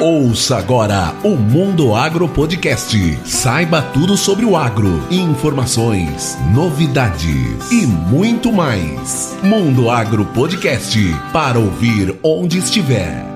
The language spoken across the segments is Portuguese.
Ouça agora o Mundo Agro Podcast. Saiba tudo sobre o agro, informações, novidades e muito mais. Mundo Agro Podcast para ouvir onde estiver.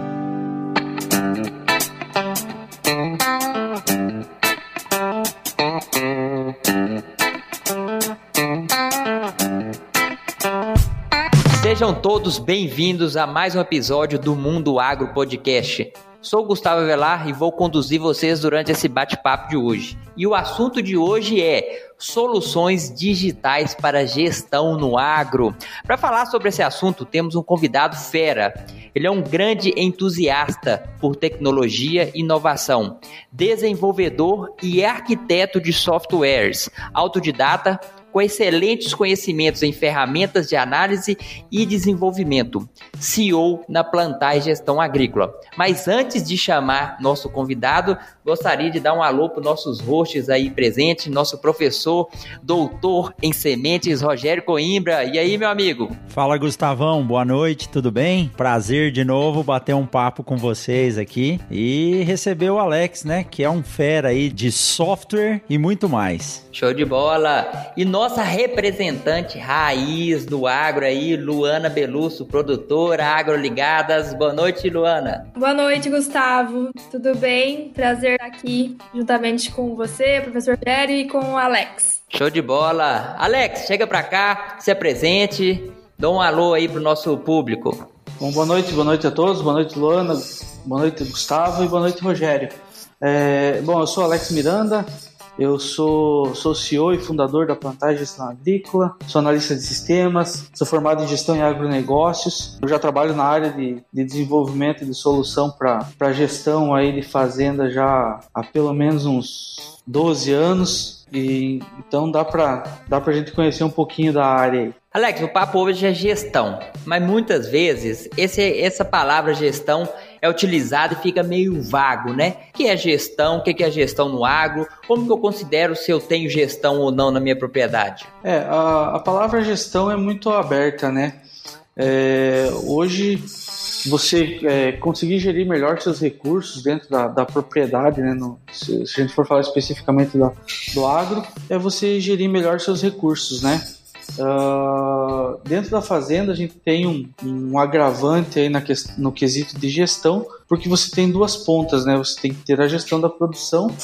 Sejam todos bem-vindos a mais um episódio do Mundo Agro Podcast. Sou Gustavo Velar e vou conduzir vocês durante esse bate-papo de hoje. E o assunto de hoje é soluções digitais para gestão no agro. Para falar sobre esse assunto, temos um convidado fera. Ele é um grande entusiasta por tecnologia e inovação, desenvolvedor e arquiteto de softwares, autodidata com excelentes conhecimentos em ferramentas de análise e desenvolvimento, CEO na Plantar e Gestão Agrícola. Mas antes de chamar nosso convidado, gostaria de dar um alô para nossos hosts aí presentes, nosso professor, doutor em sementes, Rogério Coimbra. E aí, meu amigo? Fala, Gustavão. Boa noite, tudo bem? Prazer de novo bater um papo com vocês aqui e receber o Alex, né, que é um fera aí de software e muito mais. Show de bola! E nossa representante raiz do agro aí, Luana Belusso, produtora Agroligadas. Boa noite, Luana. Boa noite, Gustavo. Tudo bem? Prazer estar aqui juntamente com você, professor Jerry e com o Alex. Show de bola! Alex, chega pra cá, se apresente, dá um alô aí pro nosso público. Bom, boa noite, boa noite a todos, boa noite, Luana, boa noite, Gustavo e boa noite, Rogério. É, bom, eu sou Alex Miranda, eu sou, sou CEO e fundador da Plantagem Gestão Agrícola, sou analista de sistemas, sou formado em gestão em agronegócios. Eu já trabalho na área de, de desenvolvimento de solução para gestão aí de fazenda já há pelo menos uns 12 anos. E, então dá para dá a gente conhecer um pouquinho da área aí. Alex, o papo hoje é gestão, mas muitas vezes esse, essa palavra gestão é utilizada e fica meio vago, né? O que é gestão? O que é gestão no agro? Como que eu considero se eu tenho gestão ou não na minha propriedade? É, a, a palavra gestão é muito aberta, né? É, hoje você é, conseguir gerir melhor seus recursos dentro da, da propriedade, né? No, se, se, a gente for falar especificamente da, do agro, é você gerir melhor seus recursos, né? Uh, dentro da fazenda a gente tem um, um agravante aí na, no quesito de gestão, porque você tem duas pontas, né? Você tem que ter a gestão da produção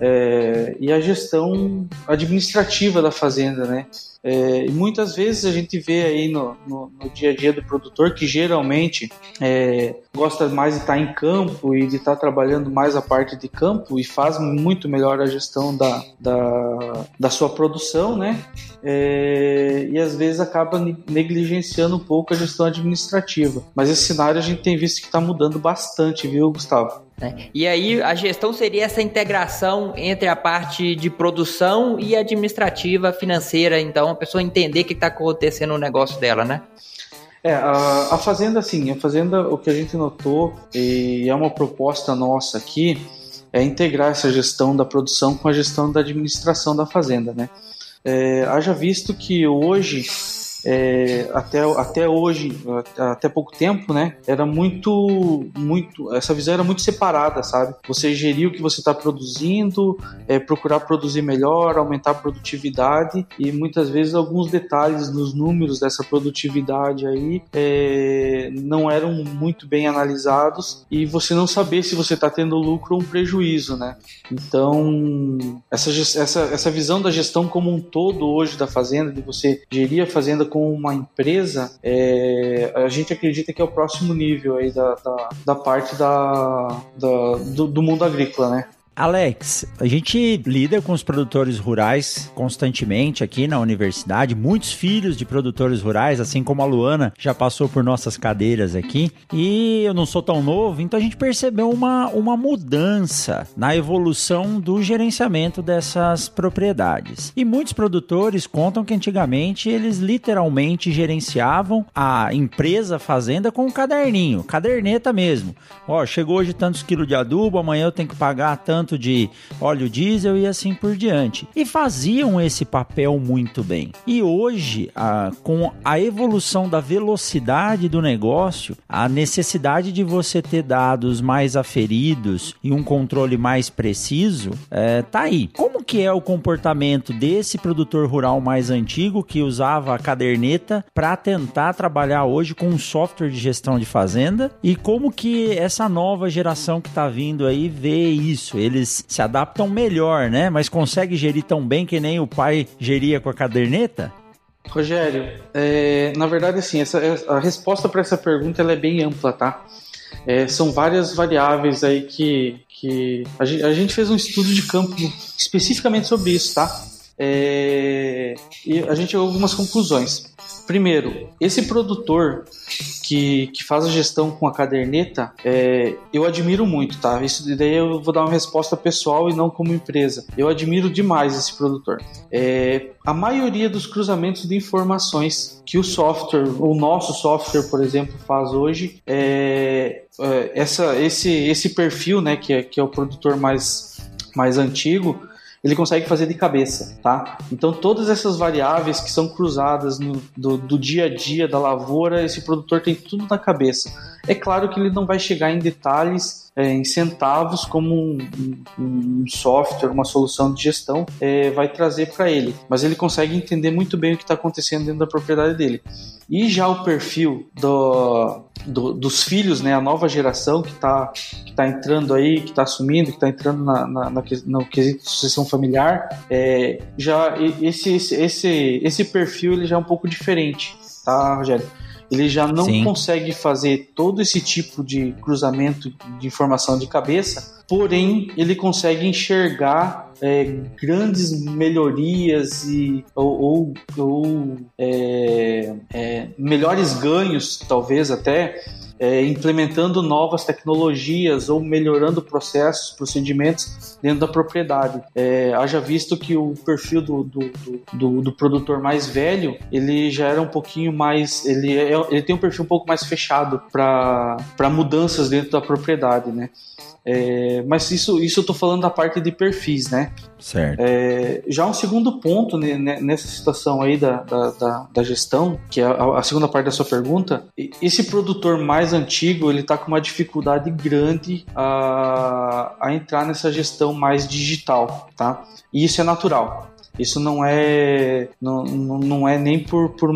é, e a gestão administrativa da fazenda, né? É, e muitas vezes a gente vê aí no, no, no, dia a dia do produtor que geralmente é, gosta mais de estar em campo e de estar trabalhando mais a parte de campo e faz muito melhor a gestão da, da, da sua produção, né? É, e às vezes acaba negligenciando um pouco a gestão administrativa. Mas esse cenário a gente tem visto que está mudando bastante, viu, Gustavo? Né? E aí a gestão seria essa integração entre a parte de produção e administrativa financeira, então a pessoa entender o que está acontecendo no negócio dela, né? É, a, a fazenda, assim, a fazenda, o que a gente notou, e é uma proposta nossa aqui, é integrar essa gestão da produção com a gestão da administração da fazenda, né? É, haja visto que hoje é, até, até hoje, até pouco tempo, né? Era muito, muito. Essa visão era muito separada, sabe? Você gerir o que você está produzindo, é, procurar produzir melhor, aumentar a produtividade e muitas vezes alguns detalhes nos números dessa produtividade aí é, não eram muito bem analisados e você não saber se você está tendo lucro ou um prejuízo, né? Então, essa, essa, essa visão da gestão como um todo hoje da fazenda, de você gerir a fazenda com uma empresa, é, a gente acredita que é o próximo nível aí da, da, da parte da, da do, do mundo agrícola, né? Alex, a gente lida com os produtores rurais constantemente aqui na universidade, muitos filhos de produtores rurais, assim como a Luana já passou por nossas cadeiras aqui, e eu não sou tão novo, então a gente percebeu uma, uma mudança na evolução do gerenciamento dessas propriedades. E muitos produtores contam que antigamente eles literalmente gerenciavam a empresa fazenda com um caderninho, caderneta mesmo. Ó, chegou hoje tantos quilos de adubo, amanhã eu tenho que pagar tanto tanto de óleo diesel e assim por diante. E faziam esse papel muito bem. E hoje, a, com a evolução da velocidade do negócio, a necessidade de você ter dados mais aferidos e um controle mais preciso, é, tá aí. Como que é o comportamento desse produtor rural mais antigo que usava a caderneta para tentar trabalhar hoje com um software de gestão de fazenda e como que essa nova geração que está vindo aí vê isso? Eles se adaptam melhor, né? Mas consegue gerir tão bem que nem o pai geria com a caderneta? Rogério, é, na verdade, assim, essa, a resposta para essa pergunta é bem ampla, tá? É, são várias variáveis aí que, que a gente, a gente, fez um estudo de campo especificamente sobre isso, tá? É, e a gente chegou a algumas conclusões. Primeiro, esse produtor que, que faz a gestão com a caderneta, é, eu admiro muito, tá? Isso daí eu vou dar uma resposta pessoal e não como empresa. Eu admiro demais esse produtor. É, a maioria dos cruzamentos de informações que o software, o nosso software, por exemplo, faz hoje, é, é essa, esse, esse perfil, né, que é, que é o produtor mais, mais antigo, ele consegue fazer de cabeça, tá? Então todas essas variáveis que são cruzadas no, do, do dia a dia da lavoura, esse produtor tem tudo na cabeça. É claro que ele não vai chegar em detalhes, é, em centavos, como um, um, um, software, uma solução de gestão é, vai trazer para ele, mas ele consegue entender muito bem o que está acontecendo dentro da propriedade dele. E já o perfil do, do, dos filhos, né, a nova geração que está que tá entrando aí, que está assumindo, que está entrando na, na, na, no quesito de sucessão familiar, é, já esse, esse, esse, esse perfil ele já é um pouco diferente, tá, Rogério? Ele já não Sim. consegue fazer todo esse tipo de cruzamento de informação de cabeça, porém ele consegue enxergar é, grandes melhorias e, ou, ou, ou é, é, melhores ganhos, talvez até, é, implementando novas tecnologias ou melhorando processos, procedimentos dentro da propriedade. É, haja visto que o perfil do, do, do, do, produtor mais velho, ele já era um pouquinho mais, ele, é, ele tem um perfil um pouco mais fechado para mudanças dentro da propriedade, né? É, mas isso, isso eu estou falando da parte de perfis, né? Certo. É, já um segundo ponto né, nessa situação aí da, da, da, da gestão, que é a, a, segunda parte da sua pergunta, esse produtor mais antigo ele está com uma dificuldade grande a, a entrar nessa gestão mais digital, tá? E isso é natural. Isso não é não, não é nem por, por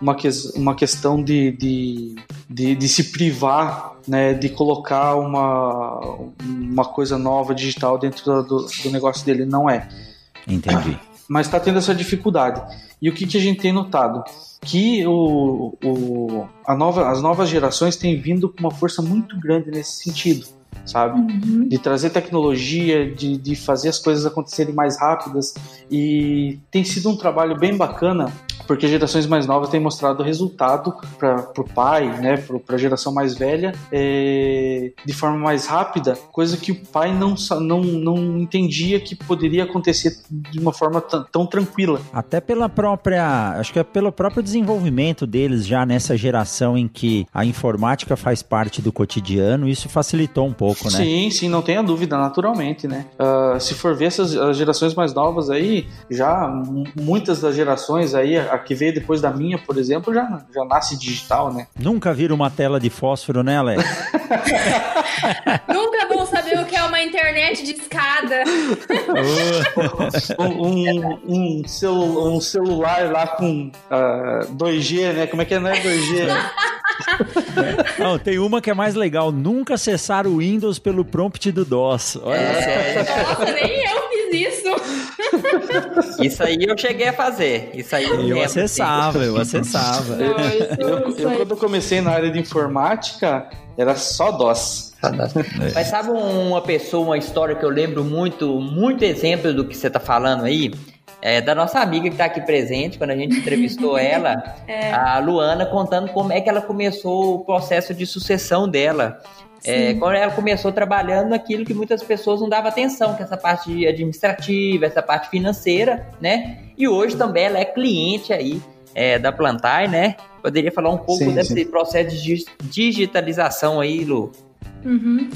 uma, que, uma questão de, de, de, de se privar né, de colocar uma, uma coisa nova digital dentro do, do negócio dele. Não é. Entendi. Mas está tendo essa dificuldade. E o que, que a gente tem notado? Que o, o, a nova, as novas gerações têm vindo com uma força muito grande nesse sentido sabe? Uhum. De trazer tecnologia, de, de fazer as coisas acontecerem mais rápidas. E tem sido um trabalho bem bacana, porque gerações mais novas têm mostrado resultado para o pai, né, para a geração mais velha, é, de forma mais rápida, coisa que o pai não, não, não entendia que poderia acontecer de uma forma tão tranquila. Até pela própria, acho que é pelo próprio desenvolvimento deles já nessa geração em que a informática faz parte do cotidiano, isso facilitou um pouco né? Sim, sim, não tenha dúvida, naturalmente, né? Uh, se for ver essas as gerações mais novas aí, já muitas das gerações aí, a que veio depois da minha, por exemplo, já, já nasce digital, né? Nunca viram uma tela de fósforo, né, Alex? Nunca vão saber o que é uma internet de escada. um, um, um, celu um, celular lá com uh, ah, 2G, né? Como é que é? Não é 2G? Não, tem uma que é mais legal. Nunca acessar o Windows pelo prompt do DOS. Olha é. só. Nossa, nem eu isso. Isso aí eu cheguei a fazer. Isso aí eu, eu acessava, eu acessava. Eu, eu, eu, quando comecei na área de informática, era só DOS. Mas sabe uma pessoa, uma história que eu lembro muito, muito exemplo do que você está falando aí? é, da nossa amiga que está aqui presente, quando a gente entrevistou ela, é. a Luana, contando como é que ela começou o processo de sucessão dela. É, quando ela começou trabalhando naquilo que muitas pessoas não davam atenção, que é essa parte administrativa, essa parte financeira, né? E hoje também ela é cliente aí é, da Plantar, né? Poderia falar um pouco sim, desse sim. processo de digitalização aí, Lu? Uhum.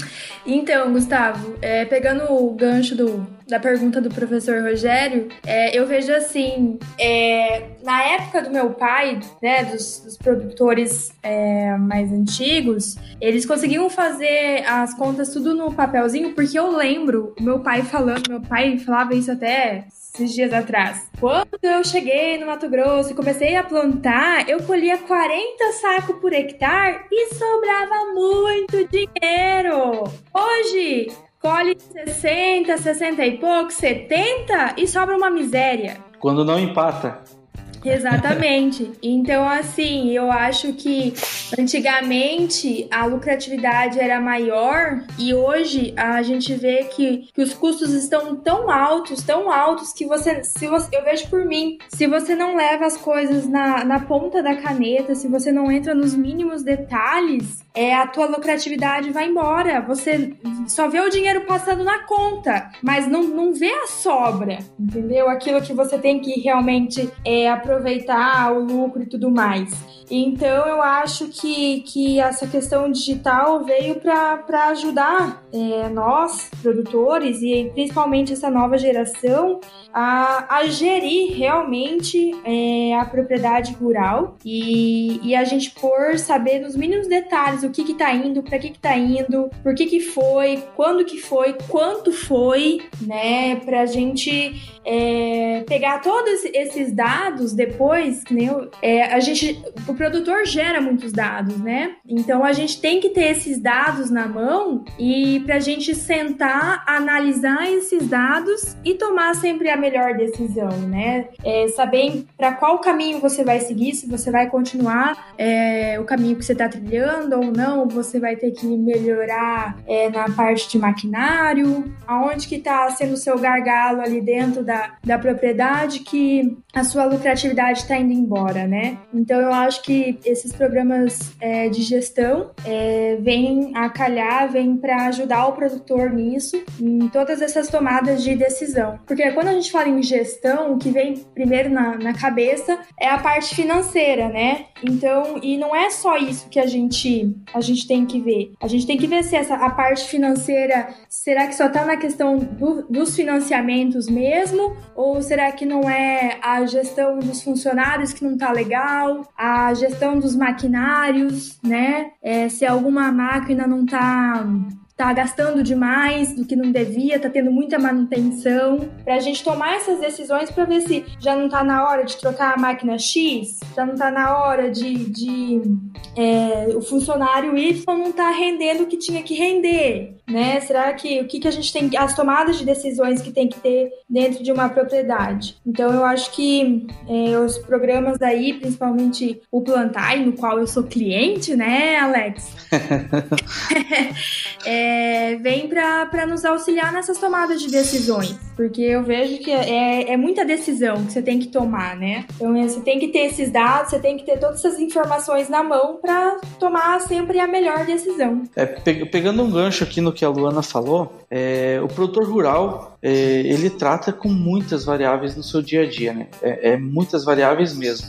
Então, Gustavo, é, pegando o gancho do, da pergunta do professor Rogério, é, eu vejo assim, é, na época do meu pai, né, dos, dos produtores é, mais antigos, eles conseguiam fazer as contas tudo no papelzinho, porque eu lembro meu pai falando, meu pai falava isso até esses dias atrás. Quando eu cheguei no Mato Grosso e comecei a plantar, eu colhia 40 sacos por hectare e sobrava muito dinheiro. Hoje, colhe 60, 60 e pouco, 70 e sobra uma miséria. Quando não empata. Exatamente. Então, assim, eu acho que antigamente a lucratividade era maior e hoje a gente vê que, que os custos estão tão altos, tão altos, que você, se você. Eu vejo por mim, se você não leva as coisas na, na ponta da caneta, se você não entra nos mínimos detalhes, é, a tua lucratividade vai embora. Você só vê o dinheiro passando na conta, mas não, não vê a sobra, entendeu? Aquilo que você tem que realmente é, aproveitar o lucro e tudo mais. Então eu acho que, que essa questão digital veio para ajudar é, nós, produtores, e principalmente essa nova geração, a, a gerir realmente é, a propriedade rural e, e a gente por saber nos mínimos detalhes o que que tá indo, para que que tá indo, por que que foi, quando que foi, quanto foi, né, pra gente é, pegar todos esses dados depois, né, é, a gente, o produtor gera muitos dados, né, então a gente tem que ter esses dados na mão e pra gente sentar, analisar esses dados e tomar sempre a melhor decisão, né, é, saber para qual caminho você vai seguir, se você vai continuar é, o caminho que você tá trilhando ou não, você vai ter que melhorar é, na parte de maquinário, aonde que está sendo o seu gargalo ali dentro da, da propriedade que a sua lucratividade está indo embora, né? Então eu acho que esses programas é, de gestão é, vêm a calhar, vêm para ajudar o produtor nisso, em todas essas tomadas de decisão. Porque quando a gente fala em gestão, o que vem primeiro na, na cabeça é a parte financeira, né? Então, e não é só isso que a gente, a gente tem que ver. A gente tem que ver se essa, a parte financeira, será que só está na questão do, dos financiamentos mesmo? Ou será que não é a gestão dos funcionários que não tá legal? A gestão dos maquinários, né? É, se alguma máquina não tá tá gastando demais do que não devia, tá tendo muita manutenção, para a gente tomar essas decisões para ver se já não tá na hora de trocar a máquina X, já não tá na hora de, de é, o funcionário Y não tá rendendo o que tinha que render, né? Será que o que, que a gente tem, as tomadas de decisões que tem que ter dentro de uma propriedade? Então eu acho que é, os programas aí, principalmente o Plantai, no qual eu sou cliente, né, Alex? é, é, vem para nos auxiliar nessas tomadas de decisões. Porque eu vejo que é, é muita decisão que você tem que tomar, né? Então é, você tem que ter esses dados, você tem que ter todas essas informações na mão para tomar sempre a melhor decisão. É, pegando um gancho aqui no que a Luana falou, é, o produtor rural é, ele trata com muitas variáveis no seu dia a dia, né? É, é muitas variáveis mesmo.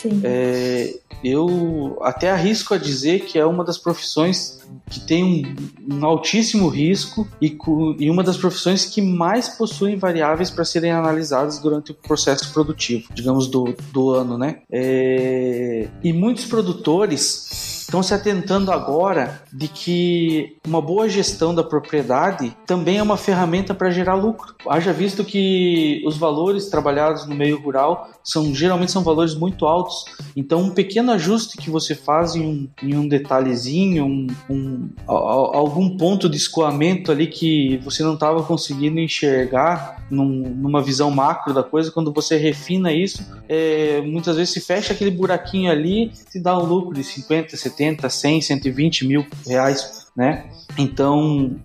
Sim. É, eu até arrisco a dizer que é uma das profissões que tem um, um altíssimo risco e, e, uma das profissões que mais possuem variáveis para serem analisadas durante o processo produtivo, digamos, do, do ano, né? É, e muitos produtores estão se atentando agora de que uma boa gestão da propriedade também é uma ferramenta para gerar lucro. Haja visto que os valores trabalhados no meio rural são geralmente são valores muito altos. Então, um pequeno ajuste que você faz em um, em um detalhezinho, um, um, algum ponto de escoamento ali que você não estava conseguindo enxergar num, numa visão macro da coisa, quando você refina isso, é, muitas vezes se fecha aquele buraquinho ali e dá um lucro de 50, 70, 100, 120 mil reais, né? Então,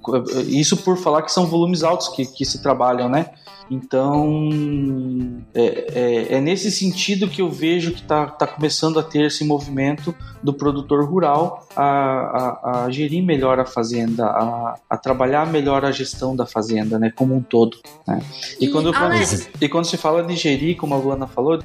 isso por falar que são volumes altos que, que se trabalham, né? Então, é, é, é, nesse sentido que eu vejo que está tá começando a ter esse movimento do produtor rural a, a, a gerir melhor a fazenda, a, a, trabalhar melhor a gestão da fazenda, né, como um todo. Né? E, e, quando Alex... e quando se fala de gerir, como a Luana falou,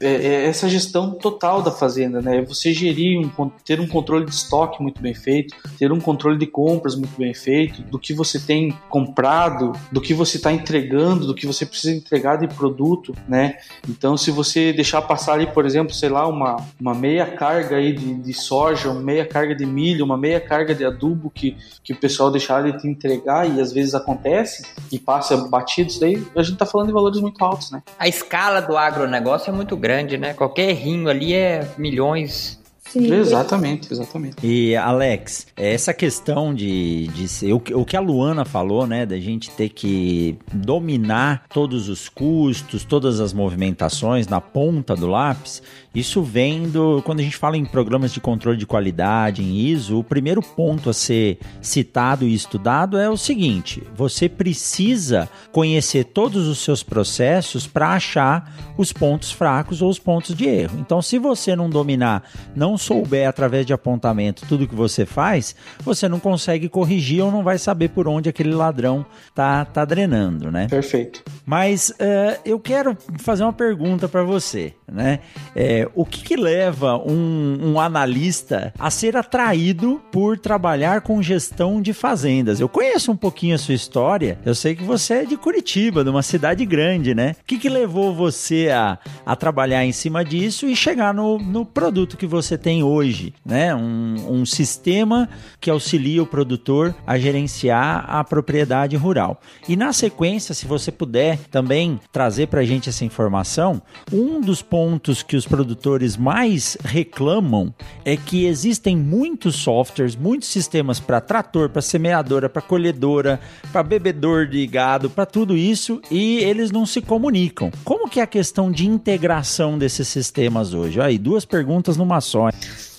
é, é, essa gestão total da fazenda, né? Você gerir, um, ter um controle de estoque muito bem feito, ter um controle controle de compras muito bem feito, do que você tem comprado, do que você está entregando, do que você precisa entregar de produto, né? Então, se você deixar passar ali, por exemplo, sei lá, uma, uma meia carga aí de, de soja, uma meia carga de milho, uma meia carga de adubo que, que o pessoal deixar de te entregar e às vezes acontece e passa batido, isso daí a gente está falando de valores muito altos, né? A escala do agronegócio é muito grande, né? Qualquer errinho ali é milhões Sim. Exatamente, exatamente. E Alex, essa questão de, de ser, o, o que a Luana falou, né, da gente ter que dominar todos os custos, todas as movimentações na ponta do lápis, isso vem do quando a gente fala em programas de controle de qualidade em ISO, o primeiro ponto a ser citado e estudado é o seguinte: você precisa conhecer todos os seus processos para achar os pontos fracos ou os pontos de erro. Então, se você não dominar, não souber através de apontamento tudo que você faz, você não consegue corrigir ou não vai saber por onde aquele ladrão tá, tá drenando, né? Perfeito. Mas uh, eu quero fazer uma pergunta para você, né? É, o que, que leva um, um, analista a ser atraído por trabalhar com gestão de fazendas? Eu conheço um pouquinho a sua história, eu sei que você é de Curitiba, de uma cidade grande, né? O que, que levou você a, a trabalhar em cima disso e chegar no, no produto que você tem hoje, né? Um, um sistema que auxilia o produtor a gerenciar a propriedade rural. E na sequência, se você puder também trazer para a gente essa informação, um dos pontos que os produtores mais reclamam é que existem muitos softwares, muitos sistemas para trator, para semeadora, para colhedora, para bebedor de gado, para tudo isso e eles não se comunicam. Como que é a questão de integração desses sistemas hoje? Aí, duas perguntas numa só.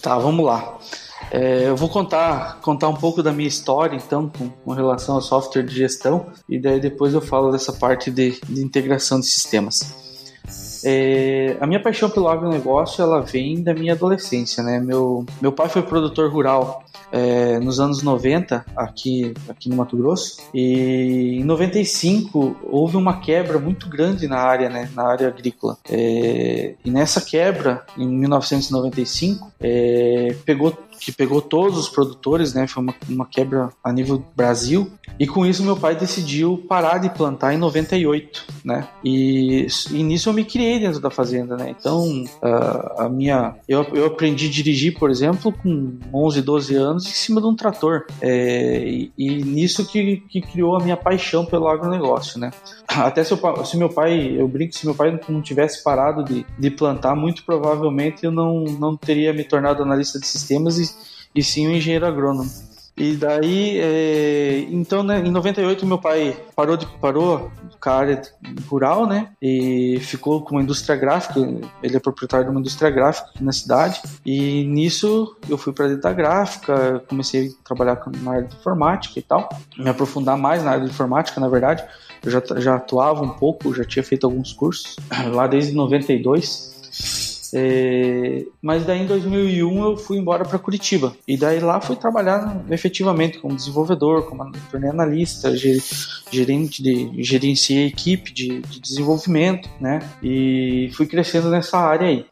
Tá, vamos lá. É, eu vou contar, contar um pouco da minha história, então, com, com, relação ao software de gestão, e daí depois eu falo dessa parte de, de integração de sistemas. É, a minha paixão pelo agronegócio ela vem da minha adolescência, né? Meu, meu pai foi produtor rural é, nos anos 90 aqui, aqui no Mato Grosso e em 95 houve uma quebra muito grande na área, né? Na área agrícola. É, e nessa quebra, em 1995, é, pegou que pegou todos os produtores, né? Foi uma, uma quebra a nível Brasil. E com isso meu pai decidiu parar de plantar em 98, né? E, e nisso eu me criei dentro da fazenda, né? Então a, a minha eu, eu aprendi a dirigir, por exemplo, com 11, 12 anos em cima de um trator. É, e, e, nisso que, que criou a minha paixão pelo agronegócio, né? Até se, eu, se meu pai, eu brinco, se meu pai não tivesse parado de, de plantar, muito provavelmente eu não, não teria me tornado analista de sistemas e e sim um engenheiro agrônomo. E daí, é, então, né, em 98 meu pai parou de parou com a área rural, né, e ficou com uma indústria gráfica. Ele é proprietário de uma indústria gráfica aqui na cidade. E nisso eu fui para dentro da gráfica, comecei a trabalhar na área de informática e tal, me aprofundar mais na área de informática, na verdade. Eu já, já atuava um pouco, já tinha feito alguns cursos lá desde 92. É, mas daí em 2001 eu fui embora para Curitiba e daí lá fui trabalhar efetivamente como desenvolvedor, como analista, gerente de gerenciei equipe de, de desenvolvimento, né? E fui crescendo nessa área aí.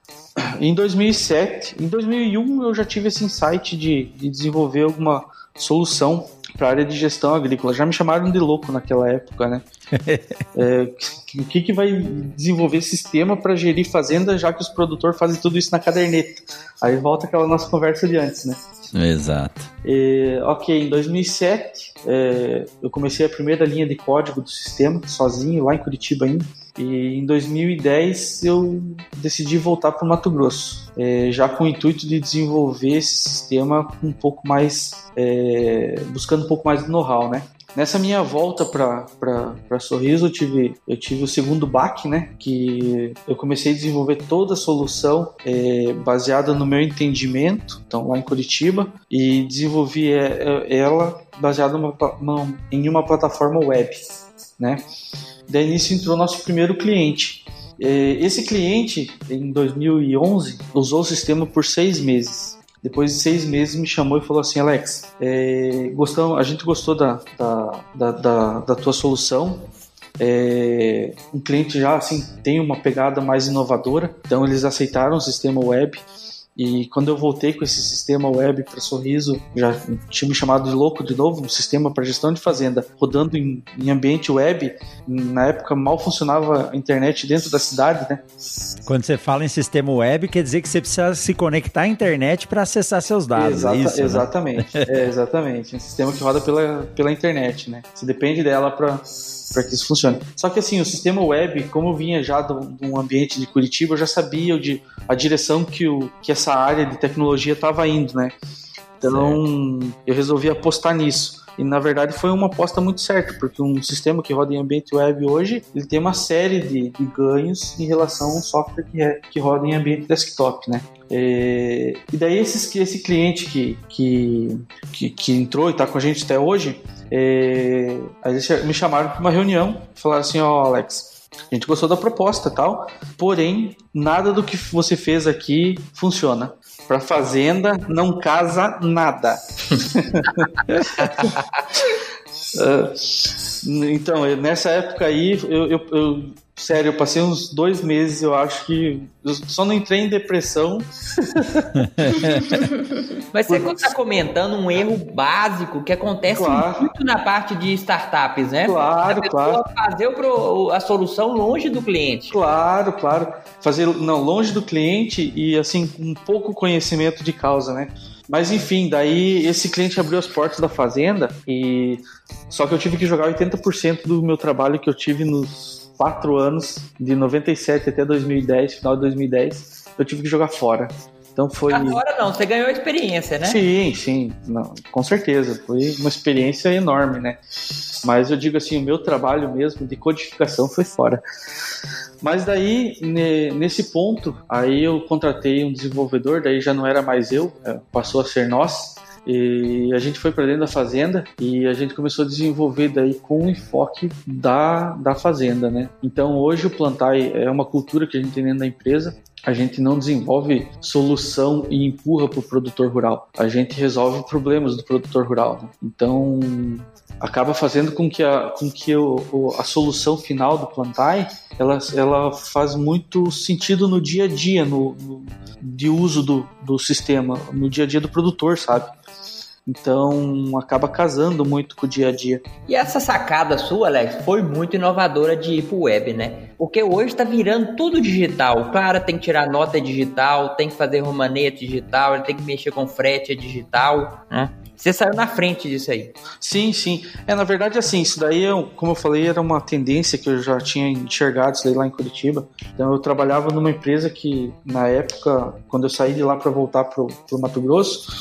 Em 2007, em 2001 eu já tive esse insight de, de desenvolver alguma solução para a área de gestão agrícola. Já me chamaram de louco naquela época, né? é, o que, que vai desenvolver sistema para gerir fazenda, já que os produtores fazem tudo isso na caderneta? Aí volta aquela nossa conversa de antes, né? Exato. É, ok, em 2007 é, eu comecei a primeira linha de código do sistema, sozinho, lá em Curitiba ainda. E em 2010 eu decidi voltar para o Mato Grosso, é, já com o intuito de desenvolver esse sistema um pouco mais, é, buscando um pouco mais de know-how, né? Nessa minha volta para Sorriso, eu tive, eu tive o segundo baque, né? Que eu comecei a desenvolver toda a solução é, baseada no meu entendimento, então lá em Curitiba, e desenvolvi é, é, ela baseada em uma plataforma web, né? Daí nisso entrou nosso primeiro cliente. É, esse cliente, em 2011, usou o sistema por seis meses. Depois de seis meses me chamou e falou assim, Alex, é, gostamos, a gente gostou da, da, da, da, da tua solução, é, um cliente já assim tem uma pegada mais inovadora, então eles aceitaram o sistema web E quando eu voltei com esse sistema web para Sorriso, já tinha me chamado de louco de novo, um sistema para gestão de fazenda rodando em, em, ambiente web. Na época mal funcionava a internet dentro da cidade, né? Quando você fala em sistema web, quer dizer que você precisa se conectar à internet para acessar seus dados. Exata, é isso, né? exatamente, né? é, exatamente. Um sistema que roda pela, pela internet, né? Você depende dela para para que isso funcione. Só que assim, o sistema web, como eu vinha já de um ambiente de Curitiba, eu já sabia de, a direção que, o, que essa área de tecnologia estava indo, né? Então certo. eu resolvi apostar nisso. E na verdade foi uma aposta muito certa, porque um sistema que roda em ambiente web hoje, ele tem uma série de, de ganhos em relação a um software que, é, que roda em ambiente desktop, né? É, e daí esses, esse cliente que, que, que, que entrou e está com a gente até hoje, é, me chamaram para uma reunião, falaram assim, ó oh, Alex, a gente gostou da proposta tal, porém nada do que você fez aqui funciona. Para fazenda não casa nada. uh, então, nessa época aí, eu, eu, eu Sério, eu passei uns dois meses, eu acho que. Eu só não entrei em depressão. Mas você está comentando um erro básico que acontece claro. muito na parte de startups, né? Claro, claro. Fazer a solução longe do cliente. Claro, claro. Fazer não, longe do cliente e assim, com um pouco conhecimento de causa, né? Mas enfim, daí esse cliente abriu as portas da fazenda e. Só que eu tive que jogar 80% do meu trabalho que eu tive nos quatro anos, de 97 até 2010, final de 2010, eu tive que jogar fora. Então foi. Agora não, você ganhou experiência, né? Sim, sim, não, com certeza. Foi uma experiência enorme, né? Mas eu digo assim, o meu trabalho mesmo de codificação foi fora. Mas daí, nesse ponto, aí eu contratei um desenvolvedor, daí já não era mais eu, é, passou a ser nós. E a gente foi para dentro da fazenda e a gente começou a desenvolver daí com o enfoque da, da fazenda, né? Então hoje o plantar é uma cultura que a gente tem dentro da empresa. A gente não desenvolve solução e empurra para o produtor rural. A gente resolve problemas do produtor rural. Né? Então acaba fazendo com que a, com que o, a solução final do Plantai ela, ela faz muito sentido no dia a dia no, no, de uso do, do sistema, no dia a dia do produtor, sabe? Então acaba casando muito com o dia a dia. E essa sacada sua, Alex, foi muito inovadora de ir pro web, né? Porque hoje está virando tudo digital. O cara tem que tirar nota digital, tem que fazer romanete digital, ele tem que mexer com frete digital, né? Você saiu na frente disso aí. Sim, sim. É, na verdade, assim, isso daí, eu, como eu falei, era uma tendência que eu já tinha enxergado isso daí lá em Curitiba. Então, eu trabalhava numa empresa que, na época, quando eu saí de lá para voltar pro, pro Mato Grosso,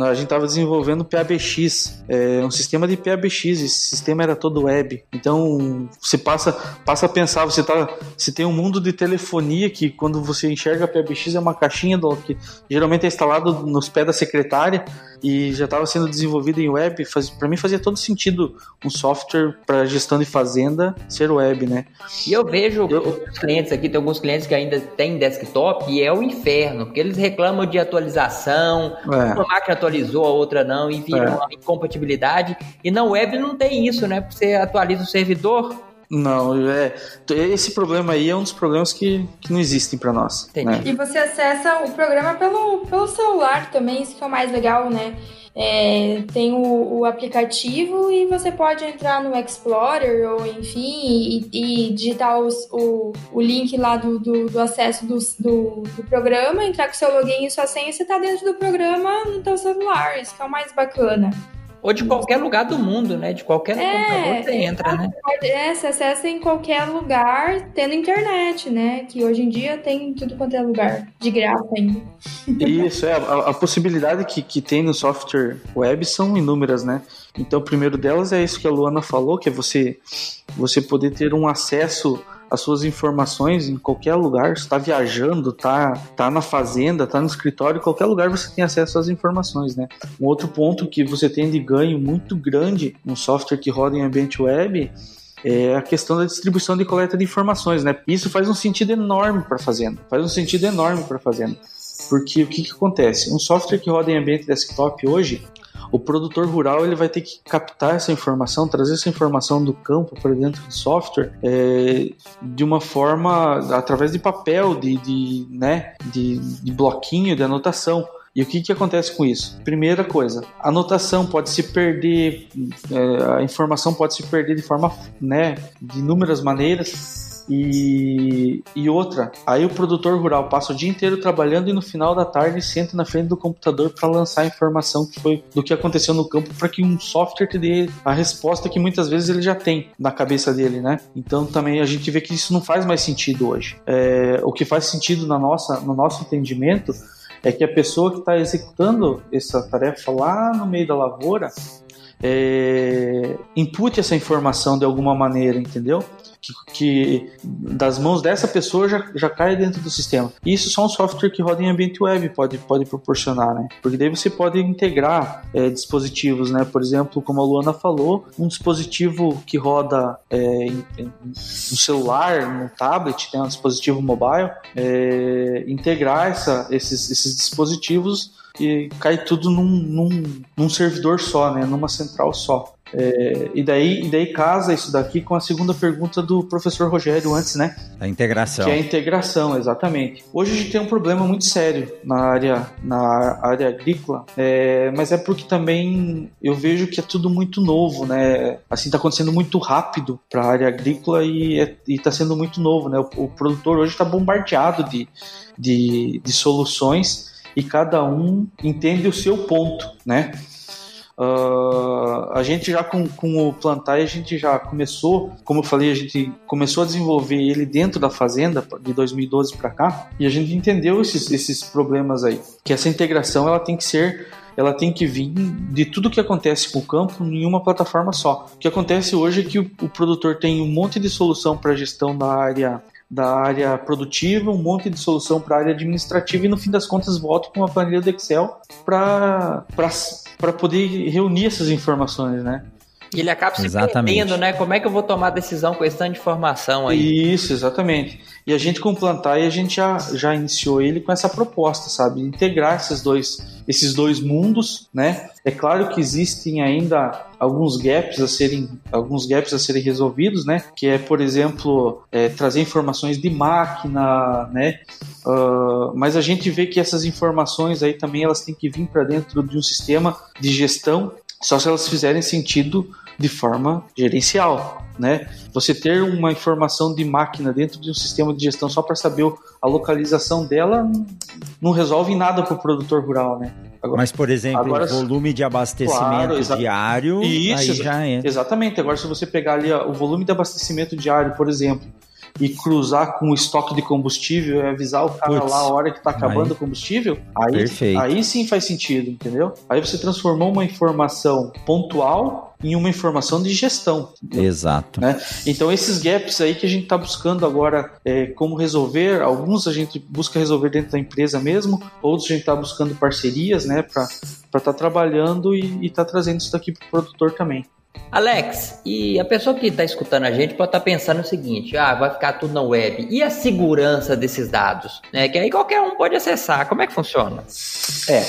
a gente estava desenvolvendo o PABX, é, um sistema de PABX, esse sistema era todo web. Então, você passa, passa a pensar, você, tá, você tem um mundo de telefonia que quando você enxerga a PABX é uma caixinha do, que geralmente é instalado nos pés da secretária e já estava sendo desenvolvido em web. Para mim fazia todo sentido um software para gestão de fazenda ser web, né? E eu vejo eu... os clientes aqui, tem alguns clientes que ainda têm desktop e é o inferno, porque eles reclamam de atualização, é. uma máquina atualizou, a outra não, e vira é. uma incompatibilidade. E na web não tem isso, né? Porque você atualiza o servidor, não, é. Esse problema aí é um dos problemas que, que não existem para nós. Né? E você acessa o programa pelo, pelo celular também, isso que é o mais legal, né? É, tem o, o, aplicativo e você pode entrar no Explorer ou enfim e, e digitar os, o, o link lá do, do, do acesso do, do, do, programa, entrar com seu login e sua senha, você está dentro do programa no teu celular, isso que é o mais bacana. Ou de qualquer lugar do mundo, né? De qualquer é, computador você entra, né? É, você acessa em qualquer lugar, tendo internet, né? Que hoje em dia tem tudo quanto é lugar, de graça ainda. Isso, é. A, a possibilidade que, que tem no software web são inúmeras, né? Então, o primeiro delas é isso que a Luana falou, que é você, você poder ter um acesso as suas informações em qualquer lugar, está viajando, tá, tá na fazenda, tá no escritório, qualquer lugar você tem acesso às informações, né? Um outro ponto que você tem de ganho muito grande no software que roda em ambiente web é a questão da distribuição de coleta de informações, né? Isso faz um sentido enorme para fazenda, faz um sentido enorme para fazenda. Porque o que, que acontece? Um software que roda em ambiente desktop hoje, o produtor rural ele vai ter que captar essa informação, trazer essa informação do campo para dentro do software é, de uma forma através de papel, de, de, né, de, de bloquinho, de anotação. E o que, que acontece com isso? Primeira coisa, a anotação pode se perder, é, a informação pode se perder de forma, né, de inúmeras maneiras e, e outra, aí o produtor rural passa o dia inteiro trabalhando e no final da tarde senta na frente do computador para lançar a informação que foi do que aconteceu no campo para que um software te dê a resposta que muitas vezes ele já tem na cabeça dele, né? Então também a gente vê que isso não faz mais sentido hoje. É, o que faz sentido na nossa, no nosso entendimento é que a pessoa que está executando essa tarefa lá no meio da lavoura é, impute essa informação de alguma maneira, entendeu? Que, que, das mãos dessa pessoa já, já cai dentro do sistema. Isso só um software que roda em ambiente web pode, pode proporcionar, né? Porque daí você pode integrar é, dispositivos, né? Por exemplo, como a Luana falou, um dispositivo que roda é, em, em, no celular, no tablet, né? um dispositivo mobile, é, integrar essa, esses, esses dispositivos e cai tudo num, num, num servidor só, né? Numa central só. É, e, daí, e daí casa isso daqui com a segunda pergunta do professor Rogério antes, né? A integração. Que é a integração, exatamente. Hoje a gente tem um problema muito sério na área, na área agrícola, é, mas é porque também eu vejo que é tudo muito novo, né? Assim, está acontecendo muito rápido para a área agrícola e é, está sendo muito novo, né? O, o produtor hoje está bombardeado de, de, de soluções e cada um entende o seu ponto, né? Uh, a gente já com, com o plantar, a gente já começou, como eu falei, a gente começou a desenvolver ele dentro da fazenda de 2012 para cá e a gente entendeu esses, esses problemas aí, que essa integração ela tem que ser ela tem que vir de tudo que acontece com o campo em uma plataforma só. O que acontece hoje é que o, o produtor tem um monte de solução para gestão da área da área produtiva, um monte de solução para a área administrativa e no fim das contas volta com uma planilha do Excel para poder reunir essas informações, né? E ele acaba se exatamente. perdendo, né? Como é que eu vou tomar decisão com esse tanto de informação aí? Isso, exatamente. E a gente com o Plantar, a gente já, já iniciou ele com essa proposta, sabe? Integrar esses dois, esses dois mundos, né? É claro que existem ainda alguns gaps a serem, alguns gaps a serem resolvidos, né? Que é, por exemplo, é, trazer informações de máquina, né? Uh, mas a gente vê que essas informações aí também elas têm que vir para dentro de um sistema de gestão só se elas fizerem sentido de forma gerencial, né? Você ter uma informação de máquina dentro de um sistema de gestão só para saber a localização dela não resolve nada para o produtor rural, né? Agora, Mas, por exemplo, agora, volume de abastecimento claro, diário, Isso, aí já entra. Exatamente. Agora, se você pegar ali ó, o volume de abastecimento diário, por exemplo, e cruzar com o estoque de combustível e avisar o cara Puts, lá a hora que está acabando aí, o combustível, aí, aí sim faz sentido, entendeu? Aí você transformou uma informação pontual em uma informação de gestão. Exato. Né? Então, esses gaps aí que a gente está buscando agora é, como resolver, alguns a gente busca resolver dentro da empresa mesmo, outros a gente está buscando parcerias né, para estar tá trabalhando e estar tá trazendo isso daqui para o produtor também. Alex, e a pessoa que está escutando a gente pode estar tá pensando o seguinte: ah, vai ficar tudo na web. E a segurança desses dados? Né? Que aí qualquer um pode acessar. Como é que funciona? É.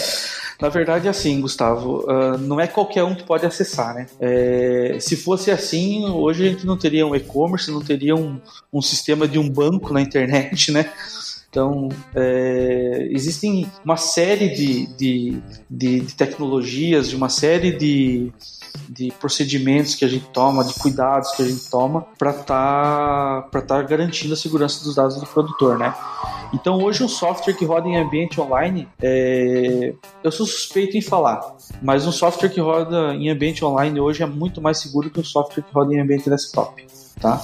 Na verdade, é assim, Gustavo, uh, não é qualquer um que pode acessar, né? É, se fosse assim, hoje a gente não teria um e-commerce, não teria um, um sistema de um banco na internet, né? Então, é, existem uma série de, de, de, de, tecnologias, de uma série de, de procedimentos que a gente toma, de cuidados que a gente toma para estar tá, tá garantindo a segurança dos dados do produtor, né? Então hoje um software que roda em ambiente online, é... eu sou suspeito em falar, mas um software que roda em ambiente online hoje é muito mais seguro que um software que roda em ambiente desktop, tá?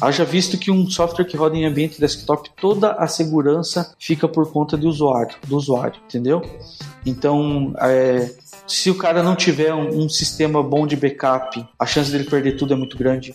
Haja visto que um software que roda em ambiente desktop, toda a segurança fica por conta do usuário, do usuário, entendeu? Então, é, se o cara não tiver um, um, sistema bom de backup, a chance dele perder tudo é muito grande.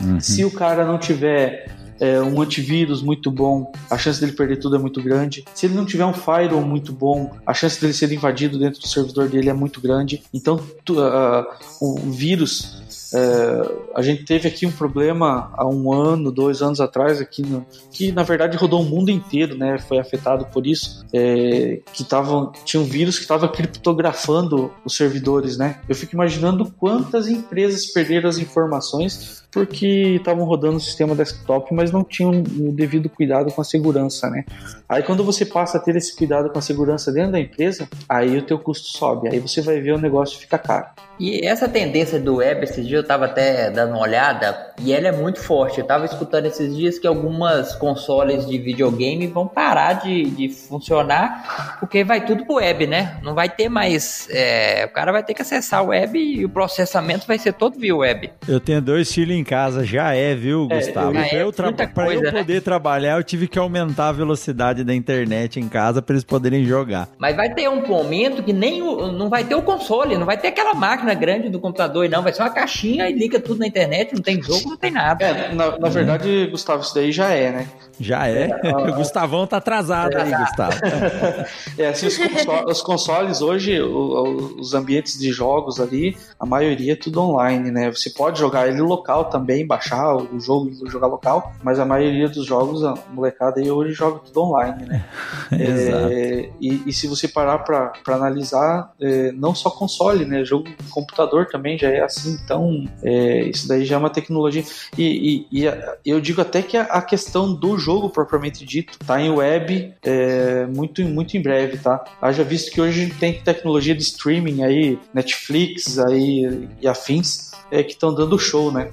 Uhum. Se o cara não tiver é, um antivírus muito bom, a chance dele perder tudo é muito grande. Se ele não tiver um firewall muito bom, a chance dele ser invadido dentro do servidor dele é muito grande. Então, tu, uh, o vírus É, a gente teve aqui um problema há um ano, dois anos atrás, aqui no, que na verdade rodou o mundo inteiro, né? Foi afetado por isso, é, que tava, tinha um vírus que estava criptografando os servidores, né? Eu fico imaginando quantas empresas perderam as informações porque estavam rodando o sistema desktop, mas não tinham o devido cuidado com a segurança, né? Aí quando você passa a ter esse cuidado com a segurança dentro da empresa, aí o teu custo sobe, aí você vai ver o negócio fica caro. E essa tendência do web, esses dias eu estava até dando uma olhada, e ela é muito forte. Eu estava escutando esses dias que algumas consoles de videogame vão parar de, de funcionar, porque vai tudo pro web, né? Não vai ter mais. É, o cara vai ter que acessar o web e o processamento vai ser todo via web. Eu tenho dois filhos em casa, já é, viu, é, Gustavo? Pra, é eu, tra pra eu, né? poder trabalhar, eu tive que aumentar a velocidade da internet em casa para eles poderem jogar. Mas vai ter um momento que nem o, não vai ter o console, não vai ter aquela máquina grande do computador, não. Vai ser uma caixinha e liga tudo na internet, não tem jogo, não tem nada. É, na, na verdade, Gustavo, isso daí já é, né? Já é. é o Gustavão tá atrasado é, aí, Gustavo. é, assim, os, consoles, os consoles hoje, os ambientes de jogos ali, a maioria é tudo online, né? Você pode jogar ele local também, baixar o jogo e jogar local, mas a maioria dos jogos, a molecada aí hoje joga tudo online, né? Exato. É, e, e, se você parar para analisar, é, não só console, né? Jogo computador também já é assim, então é, isso daí já é uma tecnologia. E, e, e eu digo até que a, a questão do jogo propriamente dito tá em web é, muito, muito em breve, tá? Haja visto que hoje a tem tecnologia de streaming aí, Netflix aí e afins, é, que estão dando show, né?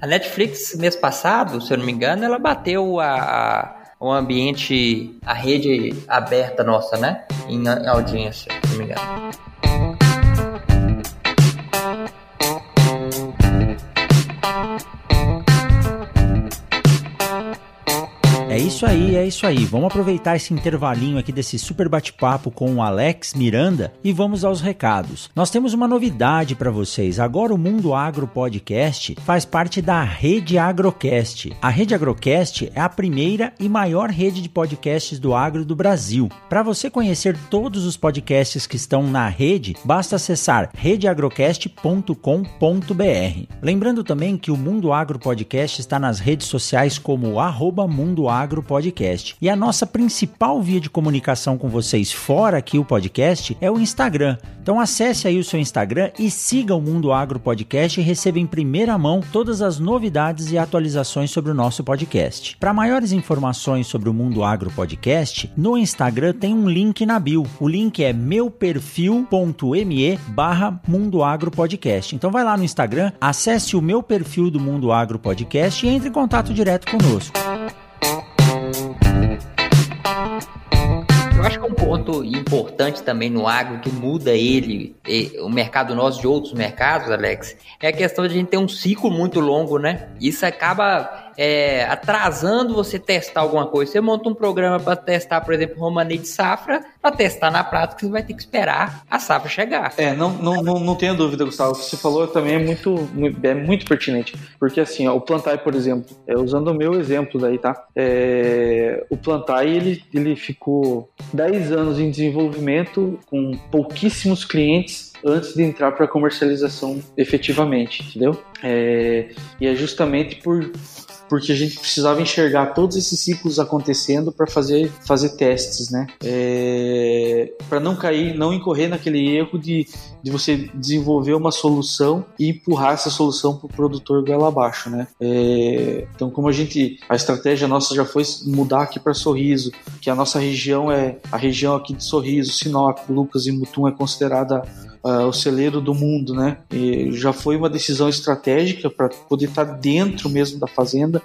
A Netflix, mês passado, se eu não me engano, ela bateu a, a o ambiente, a rede aberta nossa, né? Em audiência, se não me engano. Isso aí, é isso aí. Vamos aproveitar esse intervalinho aqui desse super bate-papo com o Alex Miranda e vamos aos recados. Nós temos uma novidade para vocês. Agora o Mundo Agro Podcast faz parte da Rede Agrocast. A Rede Agrocast é a primeira e maior rede de podcasts do agro do Brasil. Para você conhecer todos os podcasts que estão na rede, basta acessar redeagrocast.com.br. Lembrando também que o Mundo Agro Podcast está nas redes sociais como arroba Mundo Agro Podcast. E a nossa principal via de comunicação com vocês fora aqui o podcast é o Instagram. Então acesse aí o seu Instagram e siga o Mundo Agro Podcast e receba em primeira mão todas as novidades e atualizações sobre o nosso podcast. Para maiores informações sobre o Mundo Agro Podcast, no Instagram tem um link na bio. O link é meuperfil.me barra Mundo Agro Podcast. Então vai lá no Instagram, acesse o meu perfil do Mundo Agro Podcast e entre em contato direto conosco. Eu acho que é um ponto importante também no agro que muda ele, o mercado nosso de outros mercados, Alex, é a questão de a gente ter um ciclo muito longo, né? Isso acaba é, atrasando você testar alguma coisa. Você monta um programa para testar, por exemplo, Romanei de safra, para testar na prática, você vai ter que esperar a safra chegar. É, não, não, não, não tenha dúvida, Gustavo. O que você falou também é muito, é muito pertinente. Porque assim, ó, o Plantai, por exemplo, é, usando o meu exemplo daí, tá? É, o Plantai, ele, ele ficou 10 anos em desenvolvimento com pouquíssimos clientes antes de entrar para comercialização efetivamente, entendeu? É, e é justamente por porque a gente precisava enxergar todos esses ciclos acontecendo para fazer, fazer testes, né? É, para não cair, não incorrer naquele erro de, de você desenvolver uma solução e empurrar essa solução para o produtor goela abaixo, né? É, então, como a gente, a estratégia nossa já foi mudar aqui para Sorriso, que a nossa região é a região aqui de Sorriso, Sinop, Lucas e Mutum é considerada uh, o celeiro do mundo, né? E já foi uma decisão estratégica para poder estar tá dentro mesmo da fazenda,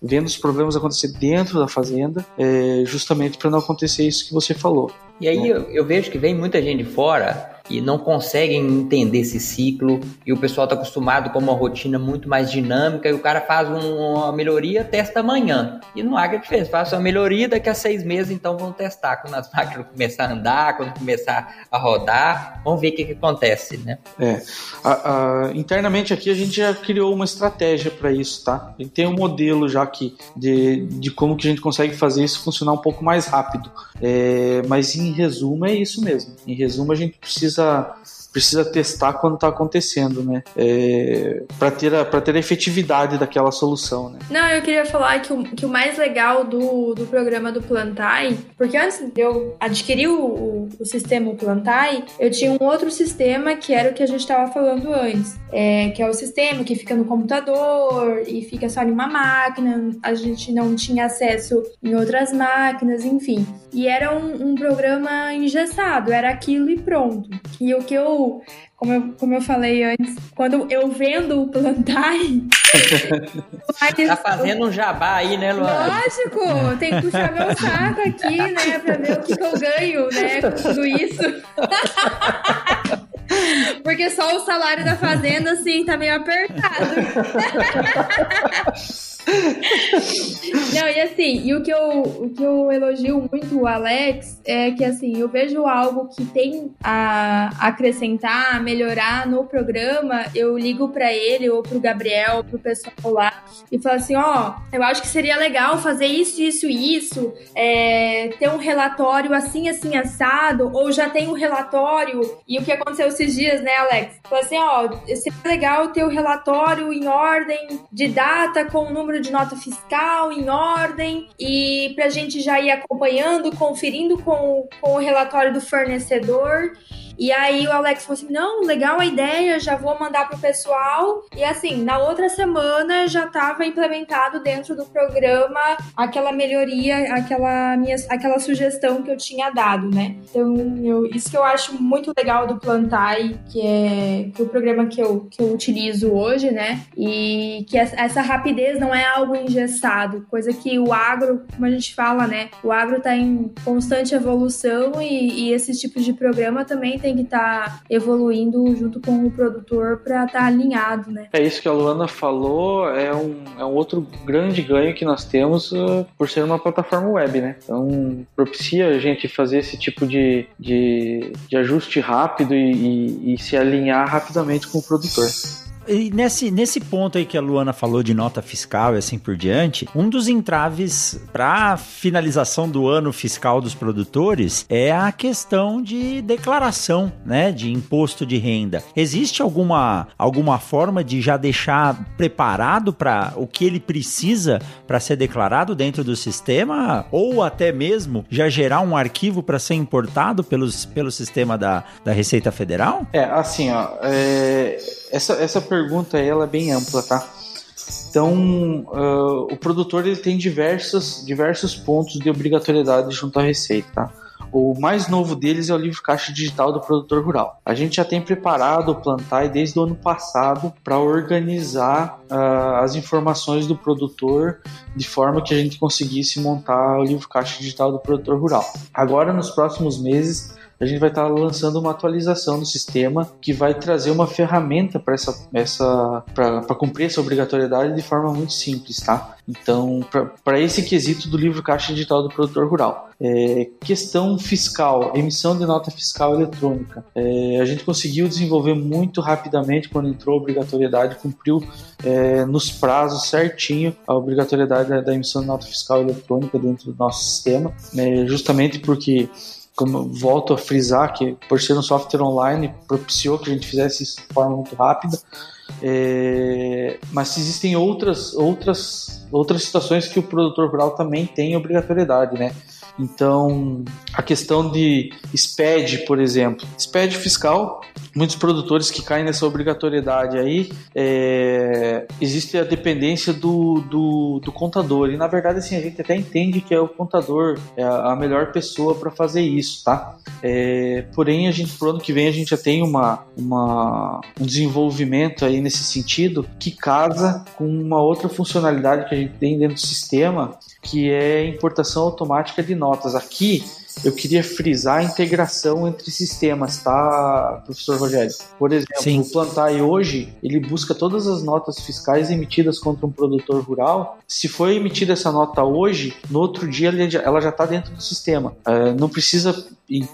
vendo os problemas acontecer dentro da fazenda, é, justamente para não acontecer isso que você falou. E aí eu, eu, vejo que vem muita gente de fora e não conseguem entender esse ciclo e o pessoal está acostumado com uma rotina muito mais dinâmica e o cara faz um, uma melhoria, testa amanhã. E no Agri fez, faz uma melhoria, daqui a seis meses então vão testar. Quando as máquinas começar a andar, quando começar a rodar, vamos ver o que, que acontece, né? É. A, a, internamente aqui a gente já criou uma estratégia para isso, tá? A gente tem um modelo já aqui de, de como que a gente consegue fazer isso funcionar um pouco mais rápido. É, mas em resumo é isso mesmo. Em resumo a gente precisa uh, precisa testar quando está acontecendo, né? É, para ter, a, ter a efetividade daquela solução, né? Não, eu queria falar que o, que o mais legal do, do programa do Plantai, porque antes de eu adquirir o, o, o sistema Plantai, eu tinha um outro sistema que era o que a gente estava falando antes, é, que é o sistema que fica no computador e fica só em uma máquina, a gente não tinha acesso em outras máquinas, enfim. E era um, um programa engessado, era aquilo e pronto. E o que eu como eu, como eu falei antes, quando eu vendo o Plantai. tá fazendo um jabá aí, né, Luana? Lógico, tem que puxar meu saco aqui, né, pra ver o que, que eu ganho, né, com tudo isso. Porque só o salário da fazenda, assim, tá meio apertado. Não, e assim, e o que, eu, o que eu elogio muito o Alex é que assim, eu vejo algo que tem a acrescentar, a melhorar no programa, eu ligo para ele ou pro Gabriel, pro pessoal lá e falo assim, ó, oh, eu acho que seria legal fazer isso, isso e isso, é, ter um relatório assim, assim, assado, ou já tem um relatório, e o que aconteceu esses dias, né, Alex? Falei assim, ó, seria legal ter o relatório em ordem de data com o número de nota fiscal em ordem e para a gente já ir acompanhando, conferindo com, com o relatório do fornecedor e aí o Alex falou assim: não, legal a ideia, já vou mandar pro pessoal. E assim, na outra semana já estava implementado dentro do programa aquela melhoria, aquela minha, aquela sugestão que eu tinha dado, né? Então, eu, isso que eu acho muito legal do Plantai, que é, que é o programa que eu, que eu utilizo hoje, né? E que essa rapidez não é algo engessado, coisa que o agro, como a gente fala, né? O agro está em constante evolução e, e esses tipos de programa também tem que estar tá evoluindo junto com o produtor para estar tá alinhado, né? É isso que a Luana falou, é um, é um outro grande ganho que nós temos uh, por ser uma plataforma web, né? Então, propicia a gente fazer esse tipo de, de, de ajuste rápido e, e, e se alinhar rapidamente com o produtor. E nesse, nesse ponto aí que a Luana falou de nota fiscal e assim por diante, um dos entraves para finalização do ano fiscal dos produtores é a questão de declaração, né, de imposto de renda. Existe alguma, alguma forma de já deixar preparado para o que ele precisa para ser declarado dentro do sistema ou até mesmo já gerar um arquivo para ser importado pelos, pelo sistema da, da Receita Federal? É, assim, ó, é, essa, essa pergunta ela é bem ampla, tá? Então, uh, o produtor ele tem diversos, diversos pontos de obrigatoriedade junto à Receita, tá? O mais novo deles é o livro caixa digital do produtor rural. A gente já tem preparado o Plantai desde o ano passado para organizar uh, as informações do produtor de forma que a gente conseguisse montar o livro caixa digital do produtor rural. Agora, nos próximos meses, a gente vai estar lançando uma atualização do sistema que vai trazer uma ferramenta para essa, essa para cumprir essa obrigatoriedade de forma muito simples, tá? Então, para esse quesito do livro Caixa Digital do Produtor Rural. É, questão fiscal, emissão de nota fiscal eletrônica. É, a gente conseguiu desenvolver muito rapidamente quando entrou a obrigatoriedade, cumpriu é, nos prazos certinho a obrigatoriedade da, da, emissão de nota fiscal eletrônica dentro do nosso sistema, né, justamente porque como volto a frisar que por ser um software online propiciou que a gente fizesse isso de forma muito rápida. É, mas existem outras outras outras situações que o produtor rural também tem obrigatoriedade né então, a questão de SPED, por exemplo, SPED fiscal, muitos produtores que caem nessa obrigatoriedade aí, é, existe a dependência do, do, do, contador. E na verdade, assim, a gente até entende que é o contador é a melhor pessoa para fazer isso, tá? É, porém, a gente, pro ano que vem, a gente já tem uma, uma, um desenvolvimento aí nesse sentido que casa com uma outra funcionalidade que a gente tem dentro do sistema, que é importação automática de notas. Aqui eu queria frisar a integração entre sistemas, tá, professor Rogério? Por exemplo, Sim. o Plantai hoje, ele busca todas as notas fiscais emitidas contra um produtor rural. Se foi emitida essa nota hoje, no outro dia ela já está dentro do sistema. É, não precisa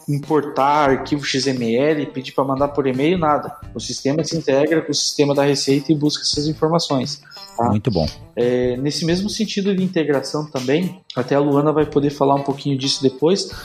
importar arquivo XML, pedir para mandar por e-mail, nada. O sistema se integra com o sistema da Receita e busca essas informações. Tá? Muito bom. É, nesse mesmo sentido de integração também, até a Luana vai poder falar um pouquinho disso depois,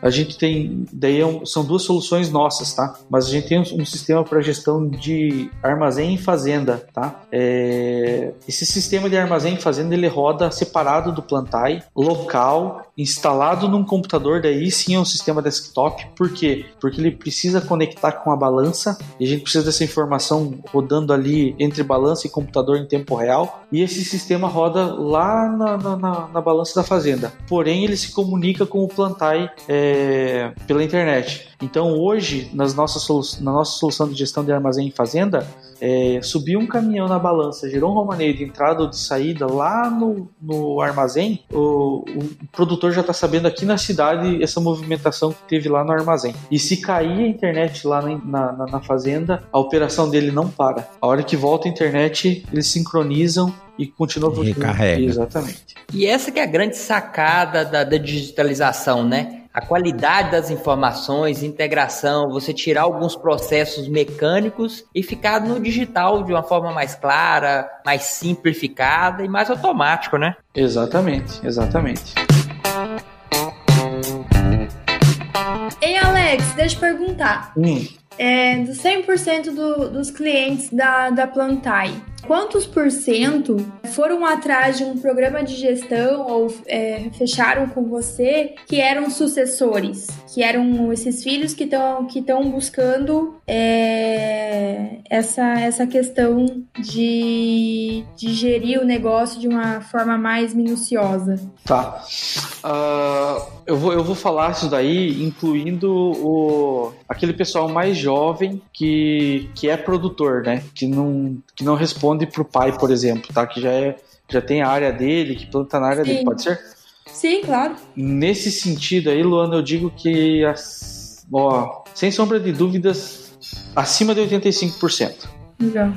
a gente tem, daí é são duas soluções nossas, tá? Mas a gente tem um, um sistema para gestão de armazém e fazenda, tá? É, esse sistema de armazém e fazenda ele roda separado do plantai, local, instalado num computador, daí sim é um sistema desktop. Por quê? Porque ele precisa conectar com a balança e a gente precisa dessa informação rodando ali entre balança e computador em tempo real. E esse sistema roda lá na, na, na, na balança da fazenda. Porém, ele se comunica com o plantai é, pela internet. Então, hoje, nas nossas na nossa solução de gestão de armazém e fazenda, é, subiu um caminhão na balança, gerou um romaneio de entrada ou de saída lá no, no armazém, o, o produtor já está sabendo aqui na cidade essa movimentação que teve lá no armazém. E se cair a internet lá na, na, na fazenda, a operação dele não para. A hora que volta a internet, eles sincronizam e continua Recarrega. Exatamente. E essa que é a grande sacada da, da digitalização, né? A qualidade das informações, integração, você tirar alguns processos mecânicos e ficar no digital de uma forma mais clara, mais simplificada e mais automático, né? Exatamente, exatamente. Ei, Alex, deixa eu perguntar. Hum. É, dos 100% do, dos clientes da, da Plantai, quantos por cento foram atrás de um programa de gestão ou é, fecharam com você que eram sucessores, que eram esses filhos que estão que estão buscando é, essa, essa questão de, de gerir o negócio de uma forma mais minuciosa? Tá. Uh, eu, vou, eu vou falar isso daí incluindo o, aquele pessoal mais jovem que, que é produtor, né? Que não, que não responde responde pro pai, por exemplo, tá? Que já é já tem a área dele, que planta na área Sim. dele, pode ser? Sim, claro. Nesse sentido aí, Luana, eu digo que as, ó, sem sombra de dúvidas, acima de 85%. Legal.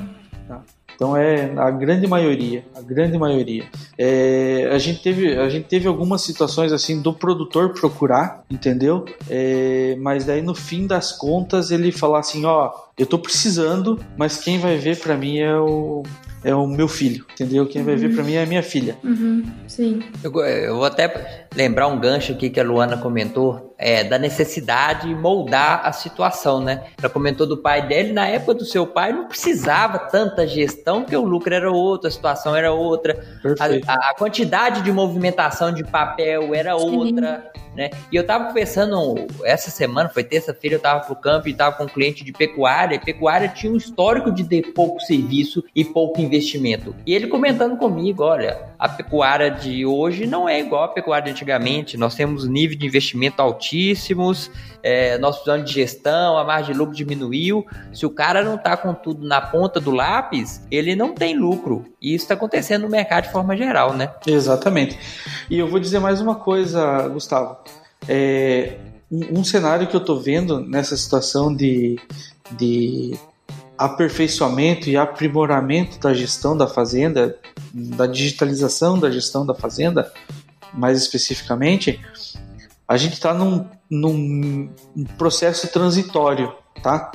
Então é a grande maioria, a grande maioria. É, a, gente teve, a gente teve algumas situações assim do produtor procurar, entendeu? É, mas daí no fim das contas ele falar assim, ó, eu tô precisando, mas quem vai ver para mim é o é o meu filho, entendeu? Quem vai ver para mim é a minha filha. Uhum, sim. Eu, eu, vou até lembrar um gancho aqui que a Luana comentou, é, da necessidade de moldar a situação, né? Ela comentou do pai dele, na época do seu pai não precisava tanta gestão, porque o lucro era outro, a situação era outra, a, a, quantidade de movimentação de papel era outra, sim. Né? E eu tava conversando essa semana, foi terça-feira, eu tava pro campo e tava com um cliente de pecuária, e pecuária tinha um histórico de ter pouco serviço e pouco investimento. E ele comentando comigo, olha, a pecuária de hoje não é igual a pecuária de antigamente, nós temos nível de investimento altíssimos, é, nós precisamos de gestão, a margem de lucro diminuiu. Se o cara não está com tudo na ponta do lápis, ele não tem lucro. E isso está acontecendo no mercado de forma geral, né? Exatamente. E eu vou dizer mais uma coisa, Gustavo. É, um, um cenário que eu estou vendo nessa situação de, de aperfeiçoamento e aprimoramento da gestão da fazenda, da digitalização da gestão da fazenda, mais especificamente, a gente está num, num processo transitório, tá?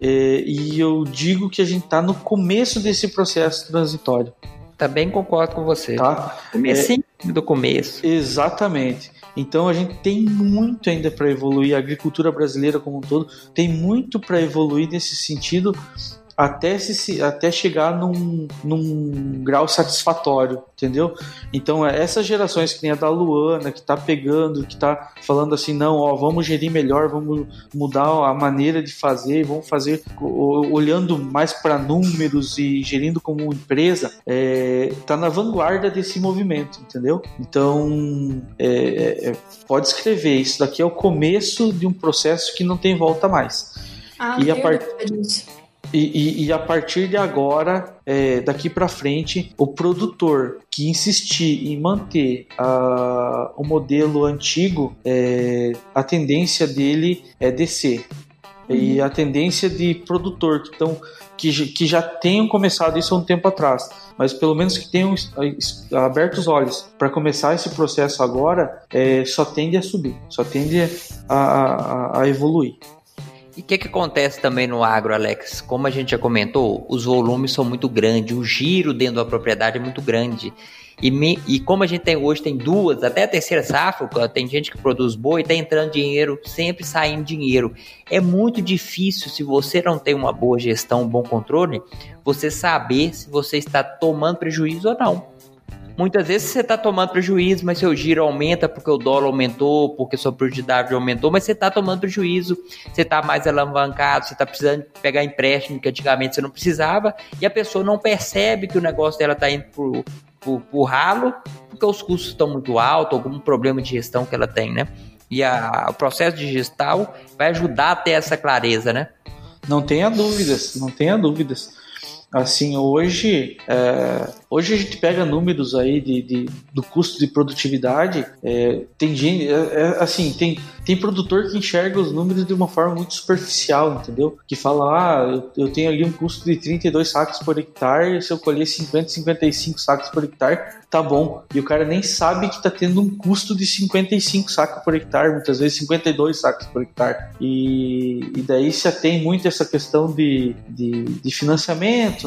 É, e eu digo que a gente está no começo desse processo transitório. Também concordo com você. Tá? Comecinho é, do começo. Exatamente. Então a gente tem muito ainda para evoluir, a agricultura brasileira como um todo tem muito para evoluir nesse sentido até, se, até chegar num, num grau satisfatório, entendeu? Então, é, essas gerações que nem a da Luana, que tá pegando, que tá falando assim, não, ó, vamos gerir melhor, vamos mudar a maneira de fazer, vamos fazer olhando mais para números e gerindo como empresa, é, tá na vanguarda desse movimento, entendeu? Então, é, é, é, pode escrever, isso daqui é o começo de um processo que não tem volta mais. Ah, e a partir e, e, e, a partir de agora, é, daqui para frente, o produtor que insistir em manter a, o modelo antigo, é, a tendência dele é descer. Uhum. E a tendência de produtor que, tão, que, que já tenham começado isso há um tempo atrás, mas pelo menos que tenham aberto os olhos para começar esse processo agora, é, só tende a subir, só tende a, a, a evoluir. E o que, que acontece também no agro, Alex? Como a gente já comentou, os volumes são muito grandes, o giro dentro da propriedade é muito grande. E, me, e como a gente tem hoje, tem duas, até a terceira safra, tem gente que produz boi, tá entrando dinheiro, sempre saindo dinheiro. É muito difícil, se você não tem uma boa gestão, um bom controle, você saber se você está tomando prejuízo ou não. Muitas vezes você está tomando prejuízo, mas seu giro aumenta porque o dólar aumentou, porque sua produtividade aumentou, mas você está tomando prejuízo, você está mais alavancado, você está precisando pegar empréstimo que antigamente você não precisava, e a pessoa não percebe que o negócio dela está indo por, por ralo, porque os custos estão muito altos, algum problema de gestão que ela tem, né? E a, o processo gestão vai ajudar a ter essa clareza, né? Não tenha dúvidas, não tenha dúvidas. Assim, hoje, é, hoje a gente pega números aí de, de do custo de produtividade. É, tem gente, é, é, assim, tem, tem produtor que enxerga os números de uma forma muito superficial, entendeu? Que fala, ah, eu, eu tenho ali um custo de 32 sacos por hectare, se eu colher 50, 55 sacos por hectare, tá bom. E o cara nem sabe que tá tendo um custo de 55 sacos por hectare, muitas vezes 52 sacos por hectare. E, e daí se atém muito essa questão de, de, de financiamento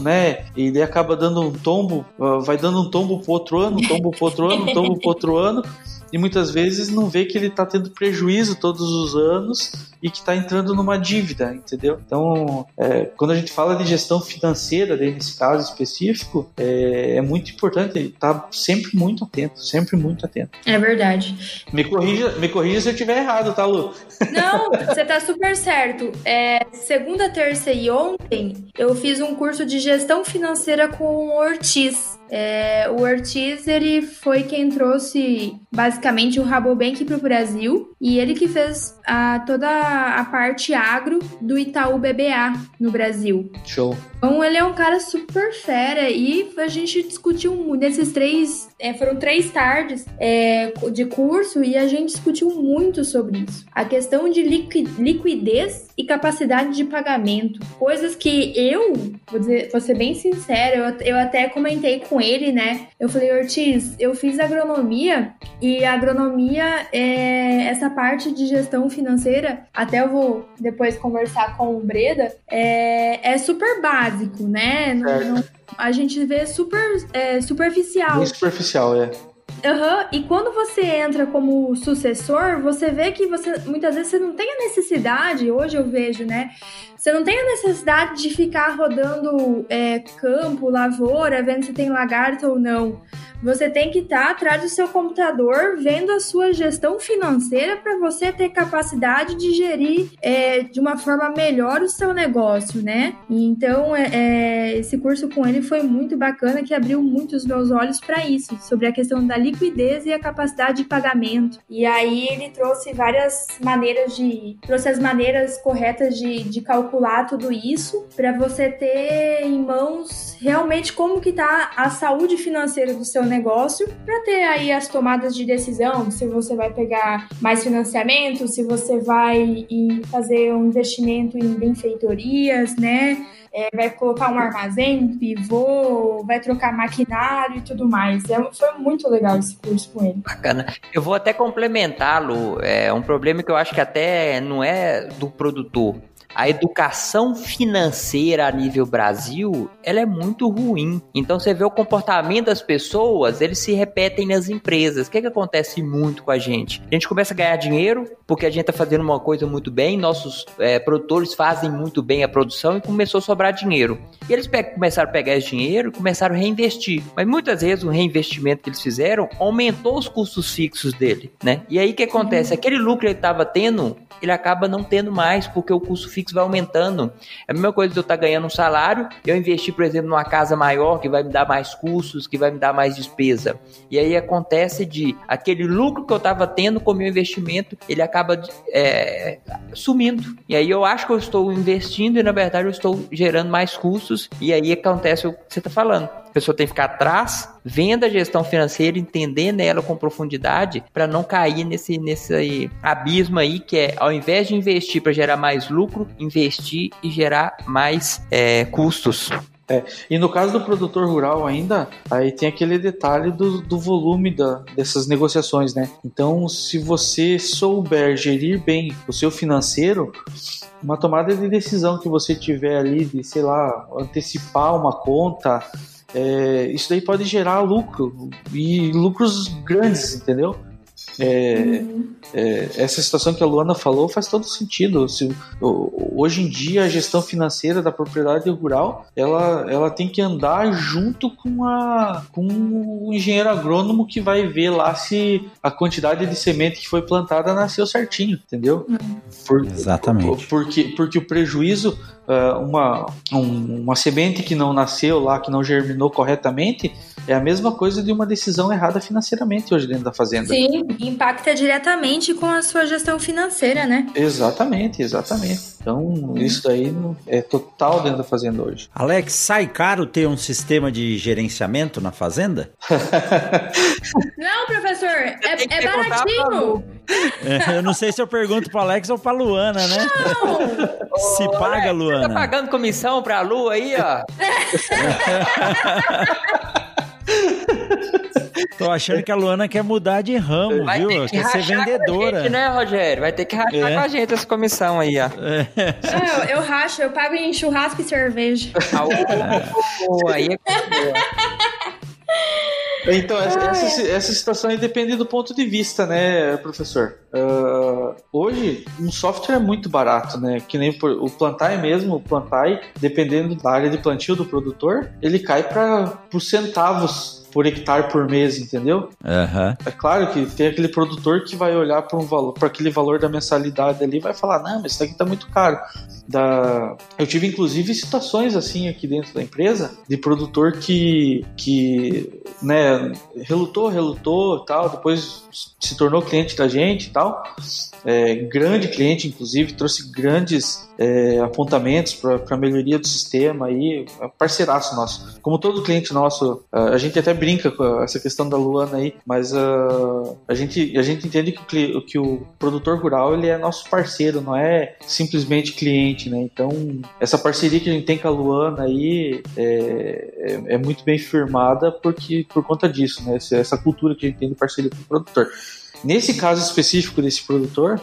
né? E ele acaba dando um tombo, vai dando um tombo pro outro ano, tombo pro outro ano, tombo pro outro ano, e muitas vezes não vê que ele está tendo prejuízo todos os anos e que está entrando numa dívida, entendeu? Então, é, quando a gente fala de gestão financeira, nesse caso específico, é, é muito importante estar sempre muito atento, sempre muito atento. É verdade. Me corrija, me corrija se eu estiver errado, tá, Lu? Não, você está super certo. É, segunda, terça e ontem, eu fiz um curso de gestão financeira com o Ortiz. É, o Ortiz ele foi quem trouxe basicamente o Rabobank para o Brasil e ele que fez a, toda a parte agro do Itaú BBA no Brasil. Show. Então ele é um cara super fera e a gente discutiu nesses três, é, foram três tardes é, de curso e a gente discutiu muito sobre isso. A questão de liquidez e capacidade de pagamento. Coisas que eu, vou, dizer, vou ser bem sincera, eu, eu até comentei com ele, né? Eu falei, Ortiz, eu fiz agronomia e agronomia é essa parte de gestão financeira, até eu vou depois conversar com o Breda, é, é super básico, né? Não, não, a gente vê super é, superficial. Bem superficial, é. Uhum. E quando você entra como sucessor, você vê que você muitas vezes você não tem a necessidade, hoje eu vejo, né? Você não tem a necessidade de ficar rodando é, campo, lavoura, vendo se tem lagarto ou não. Você tem que estar atrás do seu computador vendo a sua gestão financeira para você ter capacidade de gerir é, de uma forma melhor o seu negócio, né? Então, é, é, esse curso com ele foi muito bacana, que abriu muito os meus olhos para isso, sobre a questão da liquidez e a capacidade de pagamento. E aí ele trouxe várias maneiras de. trouxe as maneiras corretas de, de calcular tudo isso para você ter em mãos realmente como que tá a saúde financeira do seu negócio para ter aí as tomadas de decisão, se você vai pegar mais financiamento, se você vai fazer um investimento em benfeitorias, né? É, vai colocar um armazém, pivô, vai trocar maquinário e tudo mais. É, foi muito legal esse curso com ele. Bacana. Eu vou até complementá-lo. É um problema que eu acho que até não é do produtor, a educação financeira a nível Brasil, ela é muito ruim. Então você vê o comportamento das pessoas, eles se repetem nas empresas. O que, é que acontece muito com a gente? A gente começa a ganhar dinheiro porque a gente está fazendo uma coisa muito bem, nossos é, produtores fazem muito bem a produção e começou a sobrar dinheiro. E eles começaram a pegar esse dinheiro e começaram a reinvestir. Mas muitas vezes o reinvestimento que eles fizeram aumentou os custos fixos dele, né? E aí o que acontece? Aquele lucro que ele estava tendo, ele acaba não tendo mais porque o custo fixo fixo vai aumentando. É a mesma coisa de eu estar tá ganhando um salário, eu investir, por exemplo, numa casa maior que vai me dar mais custos, que vai me dar mais despesa. E aí acontece de aquele lucro que eu estava tendo com o meu investimento, ele acaba é, sumindo. E aí eu acho que eu estou investindo e na verdade eu estou gerando mais custos. E aí acontece o que você está falando a pessoa tem que ficar atrás, vendo a gestão financeira, entendendo ela com profundidade, para não cair nesse, nesse abismo aí que é, ao invés de investir para gerar mais lucro, investir e gerar mais é, custos. É, e no caso do produtor rural ainda, aí tem aquele detalhe do, do volume da, dessas negociações, né? Então, se você souber gerir bem o seu financeiro, uma tomada de decisão que você tiver ali de, sei lá, antecipar uma conta, é, isso daí pode gerar lucro e lucros grandes, entendeu? É, é, essa situação que a Luana falou faz todo sentido. Se, hoje em dia a gestão financeira da propriedade rural ela, ela tem que andar junto com, a, com o engenheiro agrônomo que vai ver lá se a quantidade de semente que foi plantada nasceu certinho, entendeu? Por, Exatamente. Porque, porque o prejuízo uh, uma, um, uma semente que não nasceu lá, que não germinou corretamente, é a mesma coisa de uma decisão errada financeiramente hoje dentro da fazenda. Sim, impacta diretamente com a sua gestão financeira, né? Exatamente, exatamente. Então, isso daí é total dentro da fazenda hoje. Alex, sai caro ter um sistema de gerenciamento na fazenda? não, professor, é, é baratinho. É, eu não sei se eu pergunto para Alex ou para Luana, né? Não. Se paga, Luana. Você tá pagando comissão para a Lu aí, ó? Tô achando que a Luana quer mudar de ramo, Vai viu? Que quer ser vendedora. Gente, né, Rogério? Vai ter que rachar é. com a gente essa comissão aí, ó. É. Não, eu racho, eu pago em churrasco e cerveja. Ah, aí é então, essa, essa, essa, situação aí depende do ponto de vista, né, professor? Uh, hoje, um software é muito barato, né? Que nem o Plantai mesmo, o Plantai, dependendo da área de plantio do produtor, ele cai para os centavos por hectare por mês, entendeu? Uhum. É claro que tem aquele produtor que vai olhar para um valor, para aquele valor da mensalidade ali, e vai falar, não, mas isso aqui tá muito caro. Da... Eu tive inclusive situações assim aqui dentro da empresa de produtor que, que né, relutou, relutou tal, depois se tornou cliente da gente tal. É, grande cliente, inclusive, trouxe grandes é, apontamentos para a melhoria do sistema aí, é parceiraço nosso. Como todo cliente nosso, a gente até brinca com essa questão da Luana aí, mas uh, a, gente, a gente entende que o, que o produtor rural ele é nosso parceiro, não é simplesmente cliente, né? Então, essa parceria que a gente tem com a Luana aí é, é, é muito bem firmada porque, por conta disso, né? Essa, essa cultura que a gente tem de parceria com o produtor. Nesse caso específico desse produtor,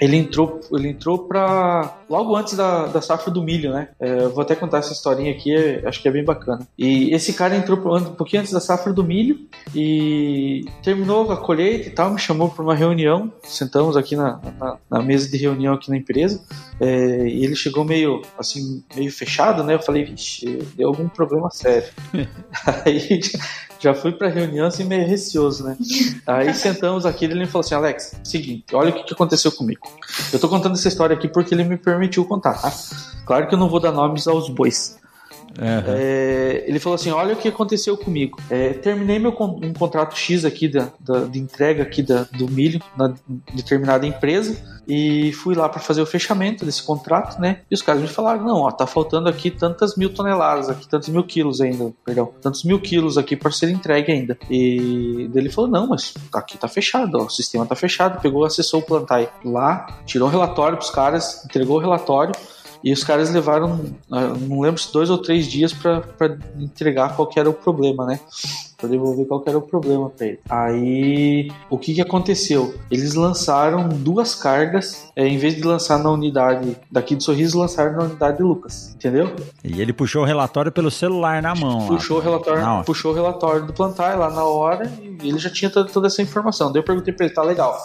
ele entrou, ele entrou para logo antes da, da safra do milho, né? É, vou até contar essa historinha aqui, é, acho que é bem bacana. E esse cara entrou um pouquinho antes da safra do milho e terminou a colheita e tal, me chamou para uma reunião. Sentamos aqui na, na, na, mesa de reunião aqui na empresa é, e ele chegou meio assim meio fechado, né? Eu falei, vixe, deu algum problema sério. Aí já fui pra reunião assim meio receoso, né? Aí sentamos aqui e ele falou assim: Alex, seguinte, olha o que, que aconteceu comigo. Eu tô contando essa história aqui porque ele me permitiu contar, tá? Claro que eu não vou dar nomes aos bois. Uhum. É, ele falou assim: Olha o que aconteceu comigo. É, terminei meu um contrato X aqui da, da de entrega aqui da, do milho na determinada empresa e fui lá para fazer o fechamento desse contrato, né? E os caras me falaram: Não, ó, tá faltando aqui tantas mil toneladas, aqui tantos mil quilos ainda, perdão, tantos mil quilos aqui para ser entregue ainda. E ele falou: Não, mas aqui tá fechado, ó, o sistema tá fechado. Pegou, acessou o plantai lá, tirou o relatório pros caras, entregou o relatório e os caras levaram, ah, não lembro se dois ou três dias para entregar qual era o problema, né? Para devolver qual era o problema para ele. Aí, o que, que aconteceu? Eles lançaram duas cargas, é, em vez de lançar na unidade daqui de Sorriso, lançaram na unidade de Lucas, entendeu? E ele puxou o relatório pelo celular na mão. Puxou lá. o relatório, puxou o relatório do plantar lá na hora e ele já tinha toda, toda essa informação. Daí eu perguntei para ele, tá legal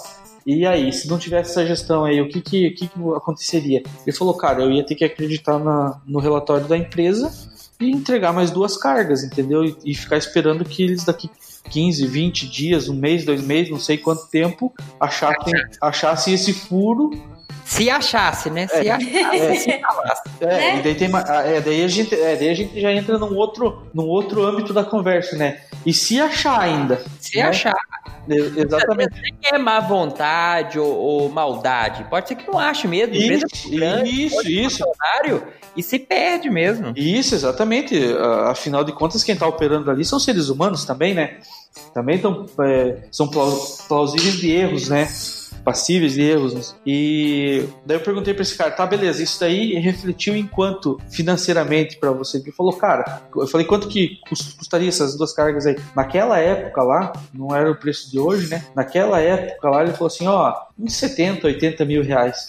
e aí, se não tivesse essa gestão aí, o que que, que, que aconteceria? Ele falou, cara, eu ia ter que acreditar na, no relatório da empresa e entregar mais duas cargas, entendeu? E, e, ficar esperando que eles daqui 15, 20 dias, um mês, dois meses, não sei quanto tempo, achassem, achassem esse furo. Se achasse, né? Se é, achasse. É, se é, né? e daí, tem, é, daí, a gente, é, daí a gente já entra num outro, num outro âmbito da conversa, né? E se achar ainda. Se né? achar. Exatamente. Não é má vontade ou, ou, maldade. Pode ser que não ache mesmo. Isso, grande, isso. isso. E se perde mesmo. Isso, exatamente. Afinal de contas, quem está operando ali são seres humanos também, né? Também tão, é, são plausíveis de erros, né? Passíveis de erros. E daí eu perguntei para esse cara, tá, beleza, isso daí refletiu em quanto financeiramente para você? Ele falou, cara, eu falei, quanto que custaria essas duas cargas aí? Naquela época lá, não era o preço de hoje, né? Naquela época lá, ele falou assim, ó, uns 70, 80 mil reais.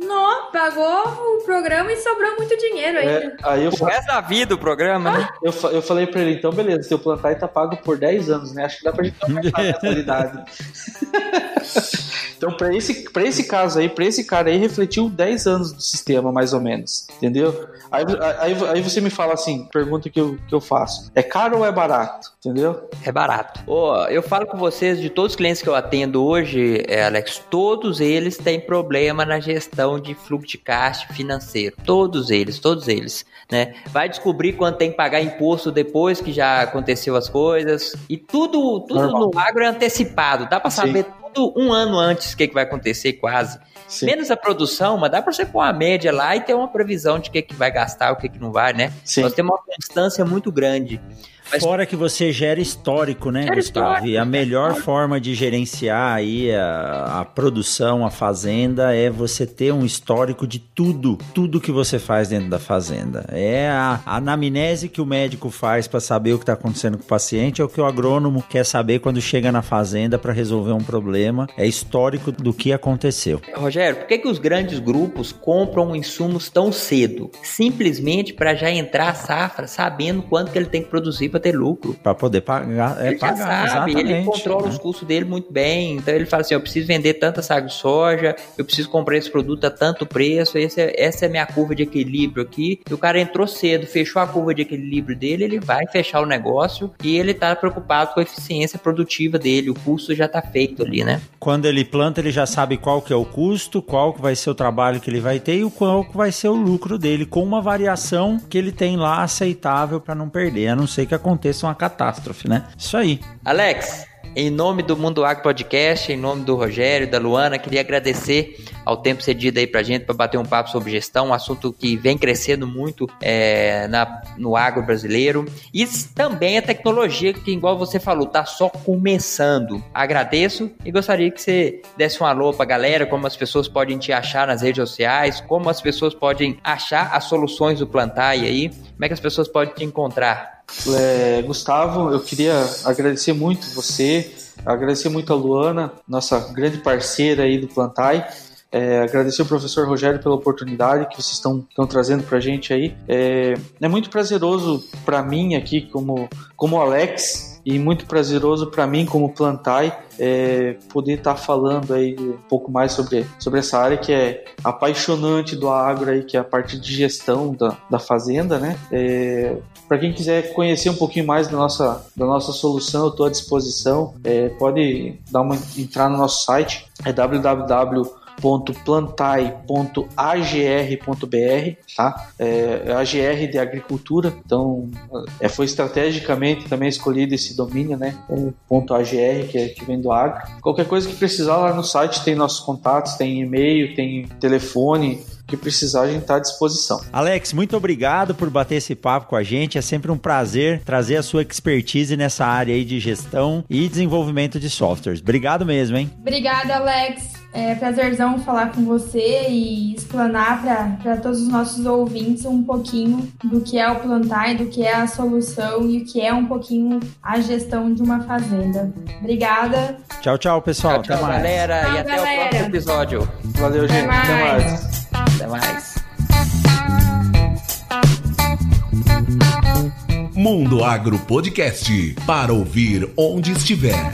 Nossa! pagou o programa e sobrou muito dinheiro ainda. É, aí eu, O resto da vida o programa, né? eu, eu falei pra ele, então beleza, teu plantar tá pago por 10 anos, né? Acho que dá pra gente aumentar essa qualidade. então, pra esse, pra esse caso aí, pra esse cara aí, refletiu 10 anos do sistema, mais ou menos. Entendeu? Aí, aí, aí você me fala assim, pergunta que eu, que eu faço. É caro ou é barato? Entendeu? É barato. Ó, eu falo com vocês, de todos os clientes que eu atendo hoje, é, Alex, todos eles têm problema na gestão de fluxo de caixa financeiro. Todos eles, todos eles. Né? Vai descobrir quando tem que pagar imposto depois que já aconteceu as coisas. E tudo, tudo Normal. no agro é antecipado. Dá pra Sim. saber tudo um ano antes o que, que vai acontecer, quase. Sim. Menos a produção, mas dá pra você pôr uma média lá e ter uma previsão de o que, que vai gastar, o que, que não vai, né? Sim. Nós temos uma constância muito grande. Mas- Fora que você gera histórico, né, Gera Gustavo? histórico, E a gera melhor forma de gerenciar aí a, a produção, a fazenda, é você ter um histórico de tudo, tudo que você faz dentro da fazenda. É a, a anamnese que o médico faz para saber o que está acontecendo com o paciente, é o que o agrônomo quer saber quando chega na fazenda para resolver um problema. É histórico do que aconteceu. Rogério, por que, que os grandes grupos compram insumos tão cedo? Simplesmente para já entrar a safra sabendo quanto que ele tem que produzir para ter lucro. Para poder pagar, é ele pagar, já sabe, ele controla né? os custos dele muito bem. Então ele fala assim: eu preciso vender tanta saco de soja, eu preciso comprar esse produto a tanto preço, esse é- essa é a minha curva de equilíbrio aqui. E o cara entrou cedo, fechou a curva de equilíbrio dele, ele vai fechar o negócio e ele tá preocupado com a eficiência produtiva dele. O custo já tá feito ali, né? Quando ele planta, ele já sabe qual que é o custo, qual que vai ser o trabalho que ele vai ter e o qual que vai ser o lucro dele, com uma variação que ele tem lá aceitável para não perder, a não ser que aconteça uma catástrofe, né? Isso aí. Alex, em nome do Mundo Agro Podcast, em nome do Rogério, da Luana, queria agradecer ao tempo cedido aí pra gente para bater um papo sobre gestão, um assunto que vem crescendo muito é, na, no agro brasileiro. E também a tecnologia, que, igual você falou, tá só começando. Agradeço e gostaria que você desse um alô pra galera, como as pessoas podem te achar nas redes sociais, como as pessoas podem achar as soluções do Plantai aí, como é que as pessoas podem te encontrar. É, Gustavo, eu queria agradecer muito você, agradecer muito a Luana, nossa grande parceira aí do Plantai. É, agradecer o professor Rogério pela oportunidade que vocês estão trazendo para a gente aí. É, é muito prazeroso para mim aqui como como Alex e muito prazeroso para mim como Plantai é, poder estar falando aí um pouco mais sobre, sobre essa área que é apaixonante do agro aí, que é a parte de gestão da, da fazenda, né? É, para quem quiser conhecer um pouquinho mais da nossa, da nossa solução, eu estou à disposição. É, pode dar uma, entrar no nosso site, é www.plantai.agr.br, tá? É, é AGR de agricultura, então é, foi estrategicamente também escolhido esse domínio, né? É, ponto .agr, que, é, que vem do agro. Qualquer coisa que precisar lá no site tem nossos contatos, tem e-mail, tem telefone, que precisar a gente está à disposição. Alex, muito obrigado por bater esse papo com a gente. É sempre um prazer trazer a sua expertise nessa área aí de gestão e desenvolvimento de softwares. Obrigado mesmo, hein? Obrigada, Alex. É prazerzão falar com você e explanar para todos os nossos ouvintes um pouquinho do que é o plantar, do que é a solução e o que é um pouquinho a gestão de uma fazenda. Obrigada. Tchau, tchau, pessoal. Tchau, tchau, Até mais. galera. Tchau, e até galera. o próximo episódio. Valeu, Até gente. Até mais. mais. Até mais. Mundo Agro Podcast para ouvir onde estiver.